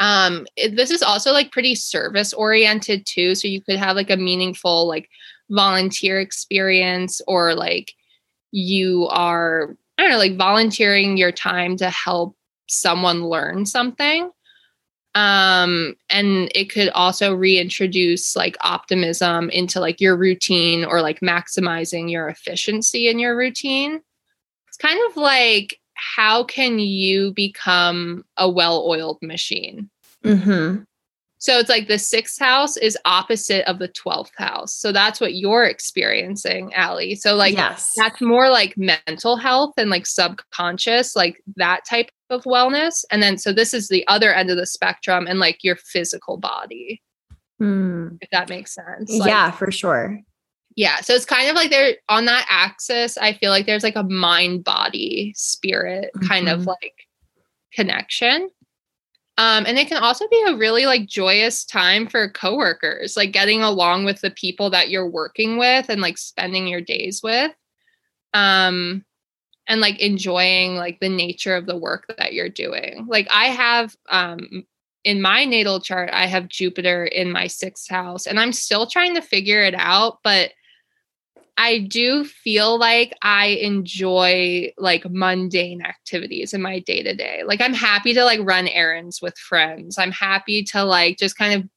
Um it, this is also like pretty service oriented too so you could have like a meaningful like volunteer experience or like you are i don't know like volunteering your time to help someone learn something um and it could also reintroduce like optimism into like your routine or like maximizing your efficiency in your routine it's kind of like how can you become a well-oiled machine mm-hmm. So it's like the sixth house is opposite of the 12th house so that's what you're experiencing Allie. so like yes. that's more like mental health and like subconscious like that type of wellness. And then, so this is the other end of the spectrum and like your physical body. Hmm. If that makes sense. Like, yeah, for sure. Yeah. So it's kind of like they're on that axis. I feel like there's like a mind body spirit mm-hmm. kind of mm-hmm. like connection. Um, and it can also be a really like joyous time for coworkers, like getting along with the people that you're working with and like spending your days with. Um, and like enjoying like the nature of the work that you're doing. Like I have um in my natal chart, I have Jupiter in my sixth house, and I'm still trying to figure it out, but I do feel like I enjoy like mundane activities in my day to day. Like I'm happy to like run errands with friends. I'm happy to like just kind of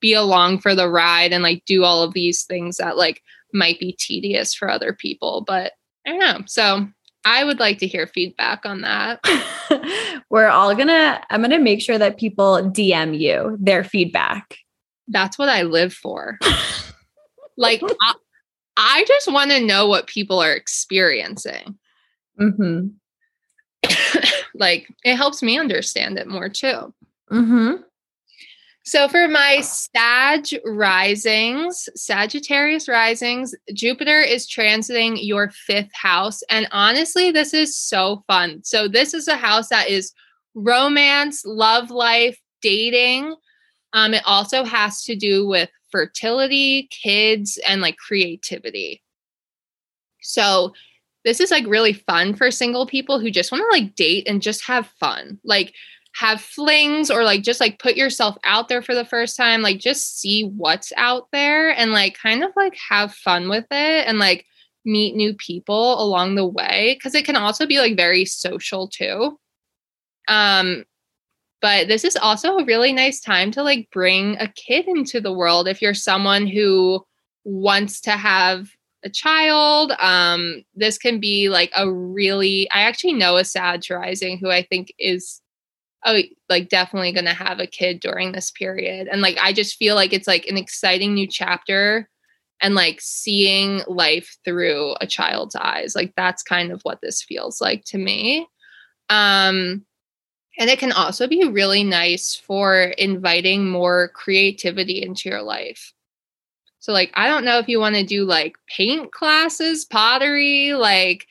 be along for the ride and like do all of these things that like might be tedious for other people. But I don't know. So I would like to hear feedback on that. We're all gonna, I'm gonna make sure that people DM you their feedback. That's what I live for. like, I, I, just want to know what people are experiencing. Mm-hmm. like, it helps me understand it more too. Mm-hmm. So for my Sag risings, Sagittarius risings, Jupiter is transiting your fifth house. And honestly, this is so fun. So this is a house that is romance, love life, dating. Um, it also has to do with fertility, kids, and like creativity. So this is like really fun for single people who just want to like date and just have fun. Like have flings or like just like put yourself out there for the first time like just see what's out there and like kind of like have fun with it and like meet new people along the way because it can also be like very social too um but this is also a really nice time to like bring a kid into the world if you're someone who wants to have a child um this can be like a really i actually know a Sag rising who i think is oh like definitely gonna have a kid during this period and like i just feel like it's like an exciting new chapter and like seeing life through a child's eyes like that's kind of what this feels like to me. Um and it can also be really nice for inviting more creativity into your life so like i don't know if you want to do like paint classes pottery like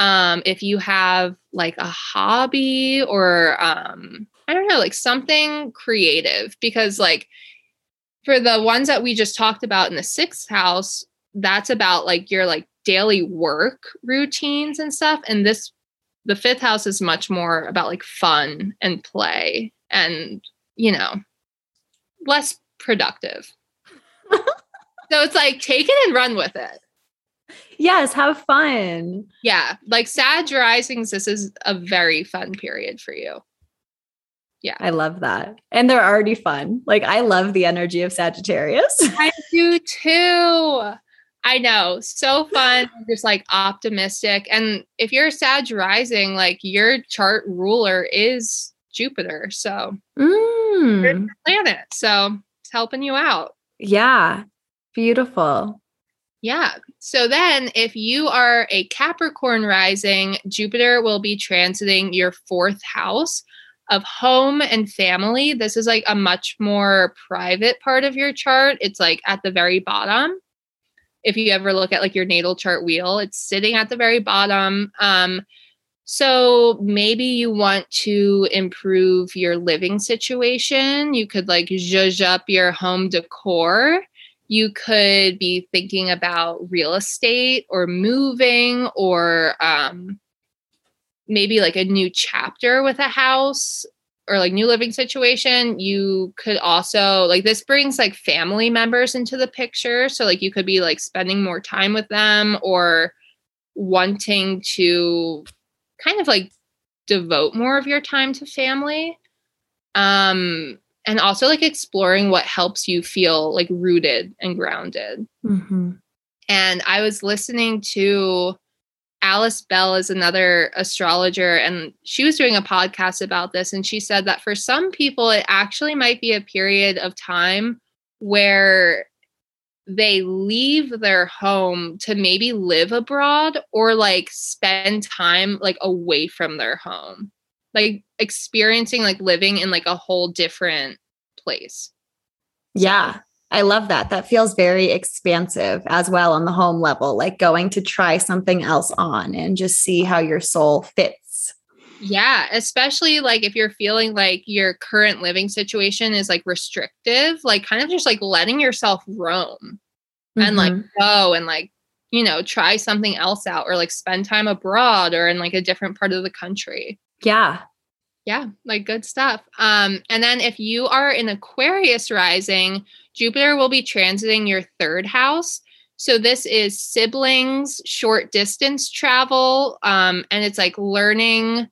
Um, if you have like a hobby or um, I don't know, like something creative, because like for the ones that we just talked about in the sixth house, that's about like your like daily work routines and stuff. And this the fifth house is much more about like fun and play and you know less productive. So it's like take it and run with it. Yes have fun. Yeah like sag risings this is a very fun period for you. Yeah. I love that. And they're already fun. Like i love the energy of sagittarius. I do too I know. So fun, just like optimistic. And if you're a Sag rising, like your chart ruler is Jupiter. So mm. planet. So it's helping you out. Yeah. Beautiful. Yeah. So then if you are a Capricorn rising, Jupiter will be transiting your fourth house of home and family. This is like a much more private part of your chart. It's like at the very bottom if you ever look at like your natal chart wheel, it's sitting at the very bottom. Um, so maybe you want to improve your living situation. You could like zhuzh up your home decor. You could be thinking about real estate or moving or um, maybe like a new chapter with a house or like new living situation you could also like this brings like family members into the picture. So like you could be like spending more time with them or wanting to kind of like devote more of your time to family. Um and also like exploring what helps you feel like rooted and grounded. Mm-hmm. and i was listening to Alice Bell is another astrologer, and she was doing a podcast about this. And she said that for some people, it actually might be a period of time where they leave their home to maybe live abroad or like spend time like away from their home, like experiencing like living in like a whole different place. Yeah. I love that. That feels very expansive as well on the home level, like going to try something else on and just see how your soul fits. Yeah, especially like if you're feeling like your current living situation is like restrictive, like kind of just like letting yourself roam mm-hmm. and like mm-hmm. go and like, you know, try something else out or like spend time abroad or in like a different part of the country. Yeah. Yeah, like good stuff. Um and then if you are in Aquarius rising, Jupiter will be transiting your third house. So this is siblings, short distance travel, um, and it's like learning.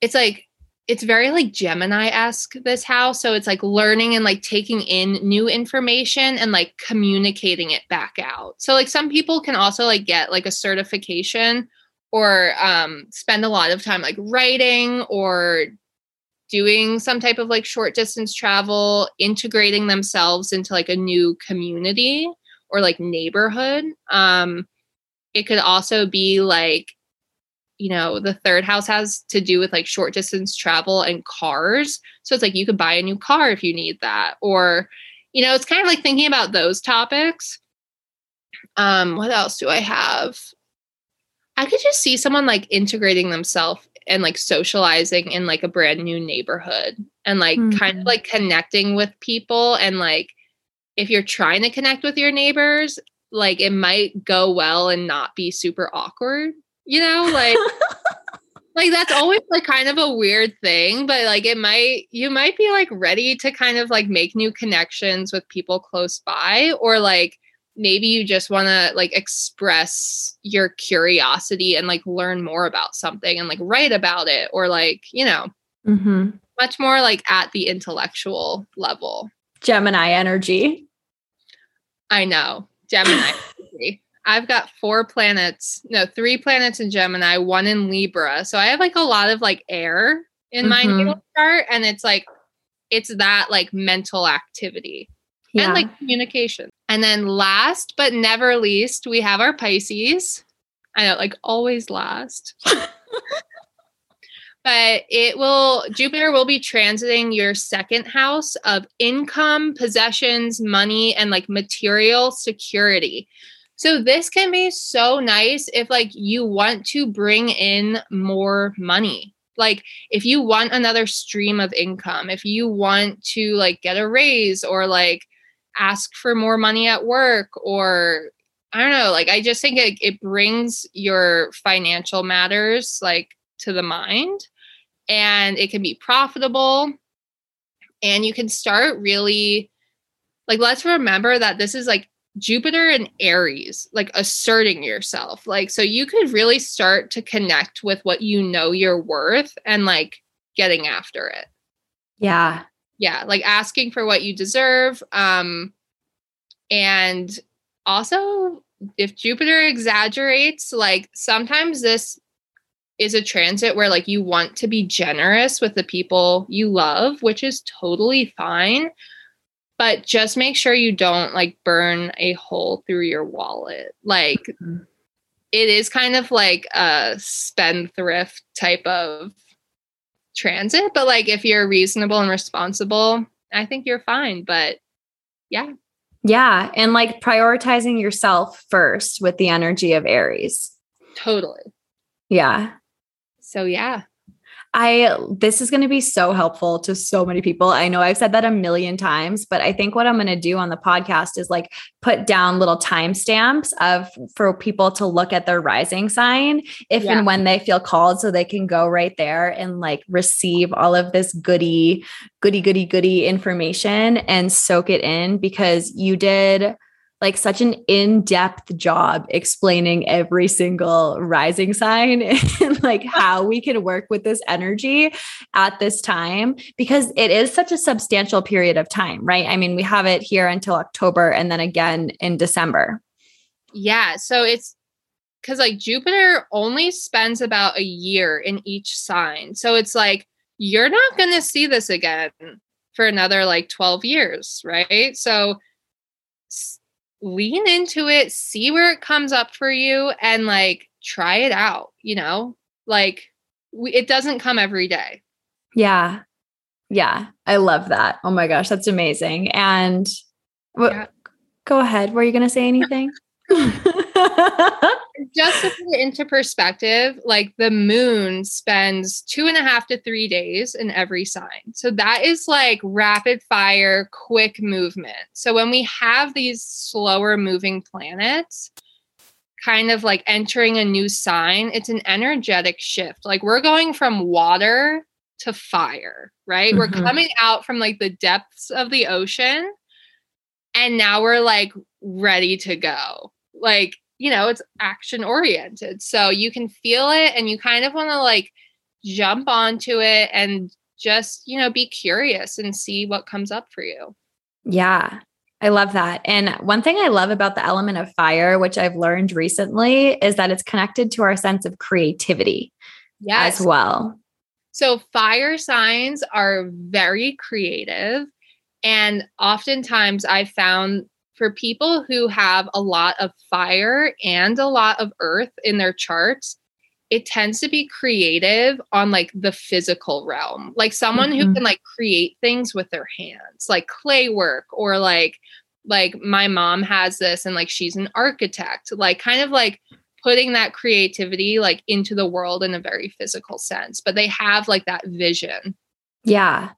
It's like it's very like Gemini esque this house. So it's like learning and like taking in new information and like communicating it back out. So like some people can also like get like a certification or um, spend a lot of time like writing or doing some type of like short distance travel, integrating themselves into like a new community or like neighborhood. Um, it could also be like, you know, the third house has to do with like short distance travel and cars. So it's like you could buy a new car if you need that. Or, you know, it's kind of like thinking about those topics. Um, what else do I have? I could just see someone like integrating themselves and like socializing in like a brand new neighborhood and like mm-hmm. kind of mm-hmm. like connecting with people and like if you're trying to connect with your neighbors like it might go well and not be super awkward you know like like that's always like kind of a weird thing but like it might you might be like ready to kind of like make new connections with people close by or like maybe you just want to like express your curiosity and like learn more about something and like write about it or like you know mm-hmm. much more like at the intellectual level gemini energy i know gemini i've got four planets no three planets in gemini one in libra so i have like a lot of like air in my mm-hmm. natal chart and it's like it's that like mental activity yeah. and like communication. And then last but never least, we have our Pisces. I know, like always last. but it will Jupiter will be transiting your second house of income, possessions, money, and like material security. So this can be so nice if like you want to bring in more money. Like if you want another stream of income, if you want to like get a raise or like ask for more money at work or I don't know, like I just think it, it brings your financial matters like to the mind and it can be profitable and you can start really like let's remember that this is like Jupiter and Aries, like asserting yourself. Like, so you could really start to connect with what you know you're worth and like getting after it. Yeah. Yeah. Like asking for what you deserve. Um, and also, if Jupiter exaggerates, like sometimes this is a transit where like you want to be generous with the people you love, which is totally fine but just make sure you don't like burn a hole through your wallet. Like mm-hmm. it is kind of like a spendthrift type of transit, but like if you're reasonable and responsible, I think you're fine. But yeah. Yeah. And like prioritizing yourself first with the energy of Aries. Totally. Yeah. So yeah. I this is going to be so helpful to so many people. I know I've said that a million times, but I think what I'm going to do on the podcast is like put down little timestamps of for people to look at their rising sign if yeah. and when they feel called so they can go right there and like receive all of this goody goody goody goody information and soak it in because you did like such an in-depth job explaining every single rising sign and like how we can work with this energy at this time because it is such a substantial period of time, right? I mean, we have it here until October and then again in December. Yeah, so it's cuz like Jupiter only spends about a year in each sign. So it's like you're not going to see this again for another like 12 years, right? So lean into it, see where it comes up for you, and like try it out, you know? Like we, it doesn't come every day. Yeah. Yeah. I love that. Oh my gosh, that's amazing. And what, yeah. go ahead. Were you going to say anything? Just to put it into perspective, like the moon spends two and a half to three days in every sign. So that is like rapid fire, quick movement. So when we have these slower moving planets, kind of like entering a new sign, it's an energetic shift. Like we're going from water to fire, right? Mm-hmm. We're coming out from like the depths of the ocean and now we're like ready to go. Like you know, it's action oriented. So you can feel it and you kind of want to like jump onto it and just, you know, be curious and see what comes up for you. Yeah. I love that. And one thing I love about the element of fire, which I've learned recently, is that it's connected to our sense of creativity yes. as well. So, fire signs are very creative. And oftentimes I found for people who have a lot of fire and a lot of earth in their charts, it tends to be creative on like the physical realm, like someone mm-hmm. who can like create things with their hands, like clay work or like like my mom has this and like she's an architect, like kind of like putting that creativity like into the world in a very physical sense, but they have like that vision. Yeah.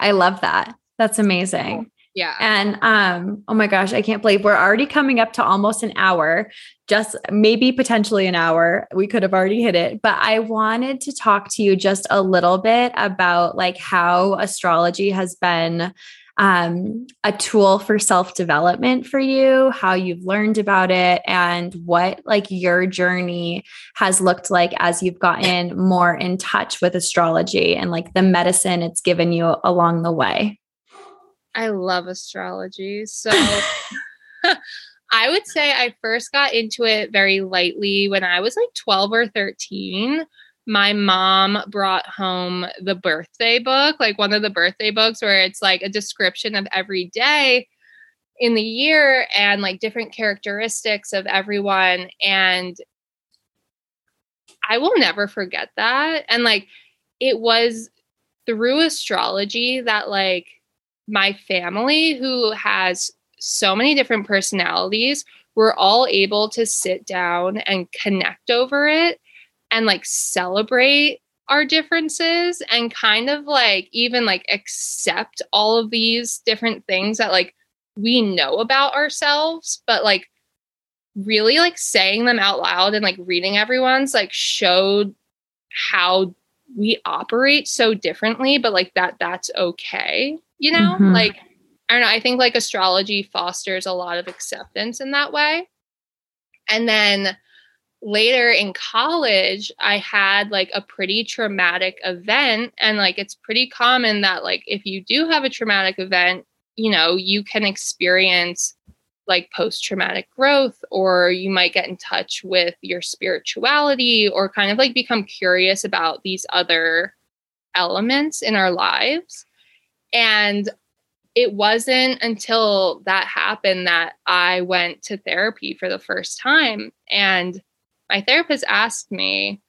I love that. That's amazing. Yeah. And um, oh my gosh, I can't believe we're already coming up to almost an hour, just maybe potentially an hour. We could have already hit it, but I wanted to talk to you just a little bit about like how astrology has been um, a tool for self development for you, how you've learned about it, and what like your journey has looked like as you've gotten more in touch with astrology and like the medicine it's given you along the way. I love astrology. So I would say I first got into it very lightly when I was like 12 or 13. My mom brought home the birthday book, like one of the birthday books where it's like a description of every day in the year and like different characteristics of everyone. And I will never forget that. And like it was through astrology that like my family who has so many different personalities we're all able to sit down and connect over it and like celebrate our differences and kind of like even like accept all of these different things that like we know about ourselves but like really like saying them out loud and like reading everyone's like showed how we operate so differently but like that that's okay you know? Mm-hmm. like i don't know i think like astrology fosters a lot of acceptance in that way. And then later in college i had like a pretty traumatic event and like it's pretty common that like if you do have a traumatic event you know you can experience like post traumatic growth or you might get in touch with your spirituality or kind of like become curious about these other elements in our lives and it wasn't until that happened that I went to therapy for the first time. And my therapist asked me,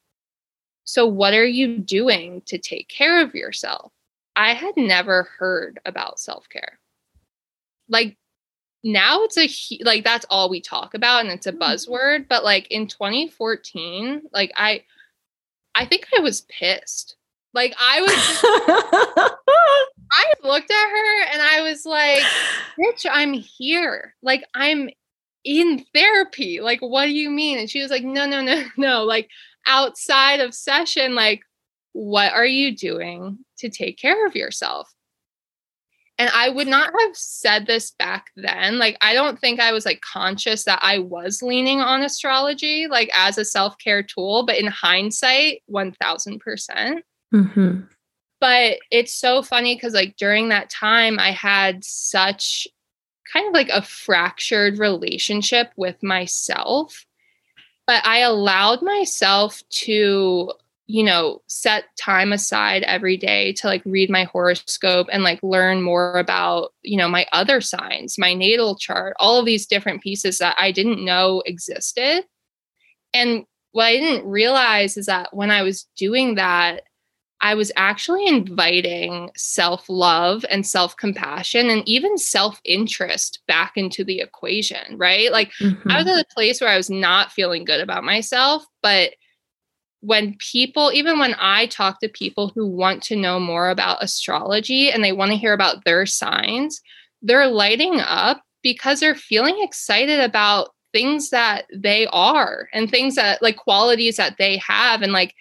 So, what are you doing to take care of yourself? I had never heard about self care. Like, now it's a like that's all we talk about and it's a hmm. buzzword but like in 2014 like i i think i was pissed like i was i looked at her and i was like bitch i'm here like i'm in therapy. Like, what do you mean? And she was like, no, no, no, no. Like, outside of session, like, what are you doing to take care of yourself? And I would not have said this back then. Like, I don't think I was like conscious that I was leaning on astrology, like as a self care tool. But in hindsight, 1000%. Mm-hmm. But it's so funny because, like, during that time, I had such kind of like a fractured relationship with myself. But I allowed myself to, you know, set time aside every day to like read my horoscope and like learn more about, you know, my other signs, my natal chart, all of these different pieces that I didn't know existed. And what I didn't realize is that when I was doing that, I was actually inviting self love and self compassion and even self interest back into the equation, right? Like mm-hmm. I was mm-hmm. at a place where I was not feeling good about myself, but when people, even when I talk to people who want to know more about astrology and they want to hear about their signs, they're lighting up because they're feeling excited about things that they are and things that like qualities that they have and like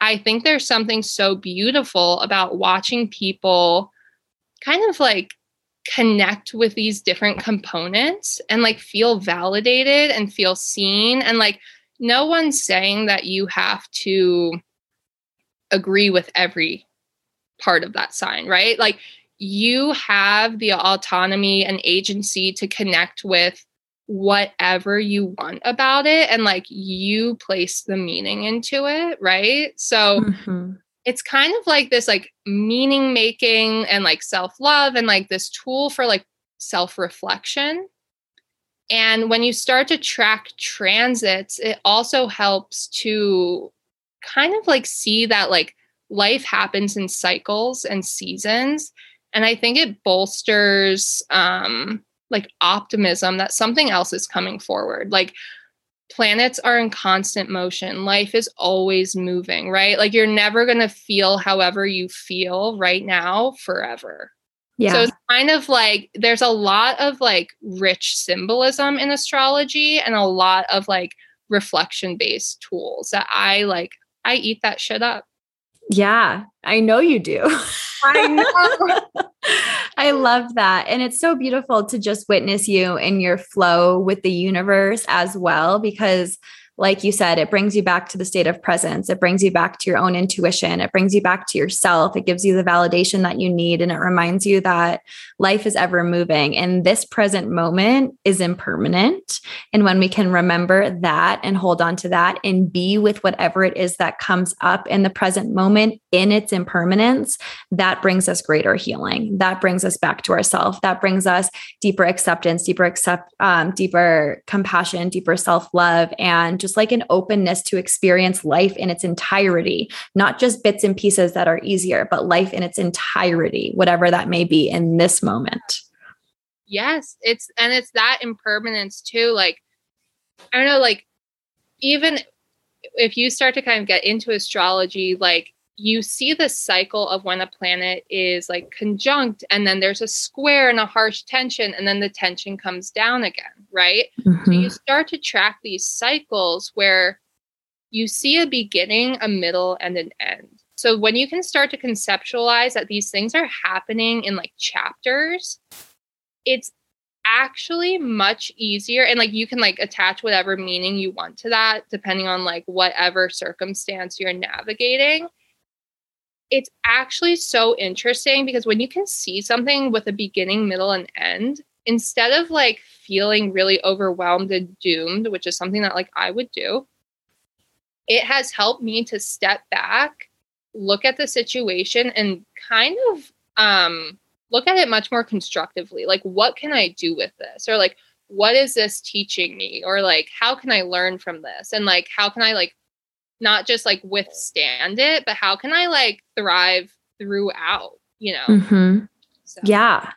I think there's something so beautiful about watching people kind of like connect with these different components and like feel validated and feel seen. And like, no one's saying that you have to agree with every part of that sign, right? Like, you have the autonomy and agency to connect with whatever you want about it and like you place the meaning into it, right? So mm-hmm. it's kind of like this like meaning making and like self-love and like this tool for like self-reflection. And when you start to track transits, it also helps to kind of like see that like life happens in cycles and seasons. And I think it bolsters um like optimism that something else is coming forward. Like planets are in constant motion. Life is always moving, right? Like you're never going to feel however you feel right now forever. Yeah. So it's kind of like there's a lot of like rich symbolism in astrology and a lot of like reflection based tools that I like I eat that shit up. Yeah, I know you do. I know. I love that. And it's so beautiful to just witness you in your flow with the universe as well, because like you said, it brings you back to the state of presence. It brings you back to your own intuition. It brings you back to yourself. It gives you the validation that you need. And it reminds you that life is ever moving and this present moment is impermanent. And when we can remember that and hold on to that and be with whatever it is that comes up in the present moment in its impermanence, that brings us greater healing. That brings us back to ourselves. That brings us deeper acceptance, deeper accept, um, deeper compassion, deeper self love, and just like an openness to experience life in its entirety, not just bits and pieces that are easier, but life in its entirety, whatever that may be in this moment. Yes, it's and it's that impermanence too. Like I don't know, like even if you start to kind of get into astrology, like you see the cycle of when a planet is like conjunct and then there's a square and a harsh tension and then the tension comes down again, right? Mm-hmm. So you start to track these cycles where you see a beginning, a middle, and an end. So when you can start to conceptualize that these things are happening in like chapters, it's actually much easier and like you can like attach whatever meaning you want to that depending on like whatever circumstance you're navigating it's actually so interesting because when you can see something with a beginning, middle, and end, instead of like feeling really overwhelmed and doomed, which is something that like I would do, it has helped me to step back, look at the situation, and kind of um, look at it much more constructively. Like, what can I do with this? Or like, what is this teaching me? Or like, how can I learn from this? And like, how can I like not just like withstand it, but how can I like thrive throughout, you know? Mm-hmm. So. Yeah,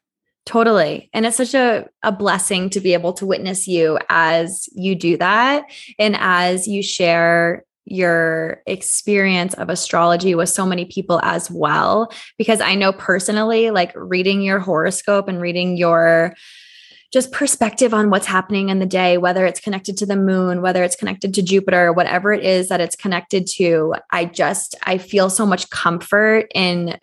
totally. And it's such a, a blessing to be able to witness you as you do that and as you share your experience of astrology with so many people as well because i know personally like reading your horoscope and reading your just perspective on what's happening in the day, whether it's connected to the moon, whether it's connected to Jupiter, whatever it is that it's connected to. I just, I feel so much comfort in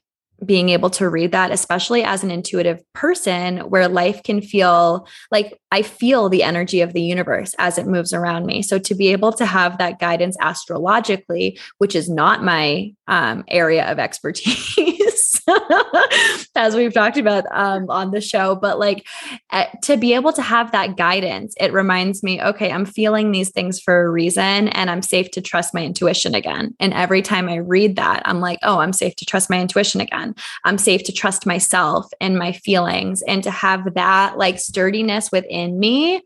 being able to read that, especially as an intuitive person where life can feel like I feel the energy of the universe as it moves around me. So to be able to have that guidance astrologically, which is not my um, area of expertise, as we've talked about um, on the show, but like uh, to be able to have that guidance, it reminds me, okay, I'm feeling these things for a reason and I'm safe to trust my intuition again. And every time I read that, I'm like, oh, I'm safe to trust my intuition again. I'm safe to trust myself and my feelings and to have that like sturdiness within me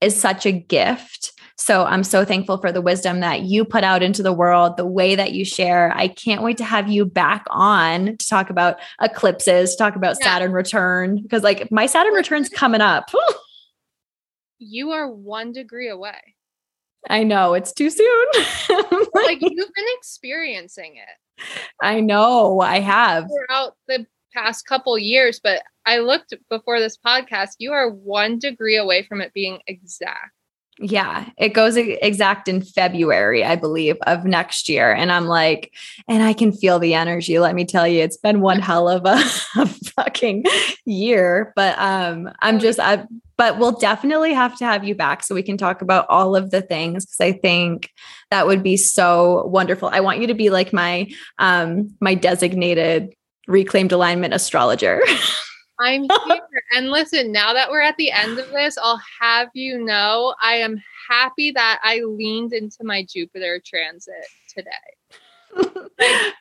is such a gift. So I'm so thankful for the wisdom that you put out into the world, the way that you share. I can't wait to have you back on to talk about eclipses, to talk about yeah. Saturn return because like my Saturn return's coming up. you are 1 degree away. I know, it's too soon. like you've been experiencing it. I know, I have. Throughout the past couple years, but I looked before this podcast, you are 1 degree away from it being exact. Yeah, it goes exact in February, I believe, of next year. And I'm like, and I can feel the energy. Let me tell you, it's been one hell of a, a fucking year. But um, I'm just, I, but we'll definitely have to have you back so we can talk about all of the things because I think that would be so wonderful. I want you to be like my um my designated reclaimed alignment astrologer. I'm here. and listen, now that we're at the end of this, I'll have you know I am happy that I leaned into my Jupiter transit today.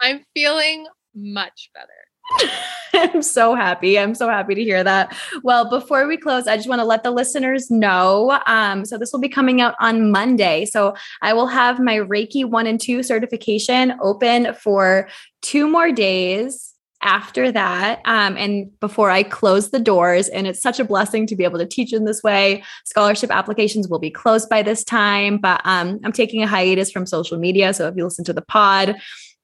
I'm feeling much better. I'm so happy. I'm so happy to hear that. Well, before we close, I just want to let the listeners know. Um, so, this will be coming out on Monday. So, I will have my Reiki 1 and 2 certification open for two more days after that um, and before I close the doors. And it's such a blessing to be able to teach in this way. Scholarship applications will be closed by this time, but um, I'm taking a hiatus from social media. So if you listen to the pod,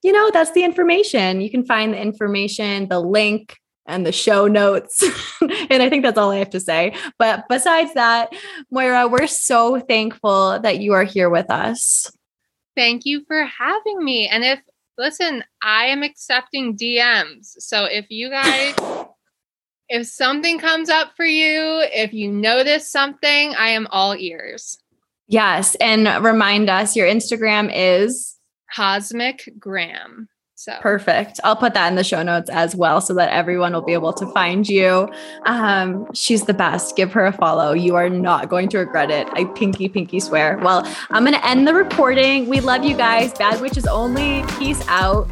you know, that's the information. You can find the information, the link, and the show notes. and I think that's all I have to say. But besides that, Moira, we're so thankful that you are here with us. Thank you for having me. And if listen, I am accepting DMs. So if you guys, if something comes up for you, if you notice something, I am all ears. Yes. And remind us your Instagram is Cosmic Gram. So perfect. I'll put that in the show notes as well so that everyone will be able to find you. Um, she's the best. Give her a follow. You are not going to regret it. I pinky, pinky swear. Well, I'm going to end the recording. We love you guys. Bad Witches only. Peace out.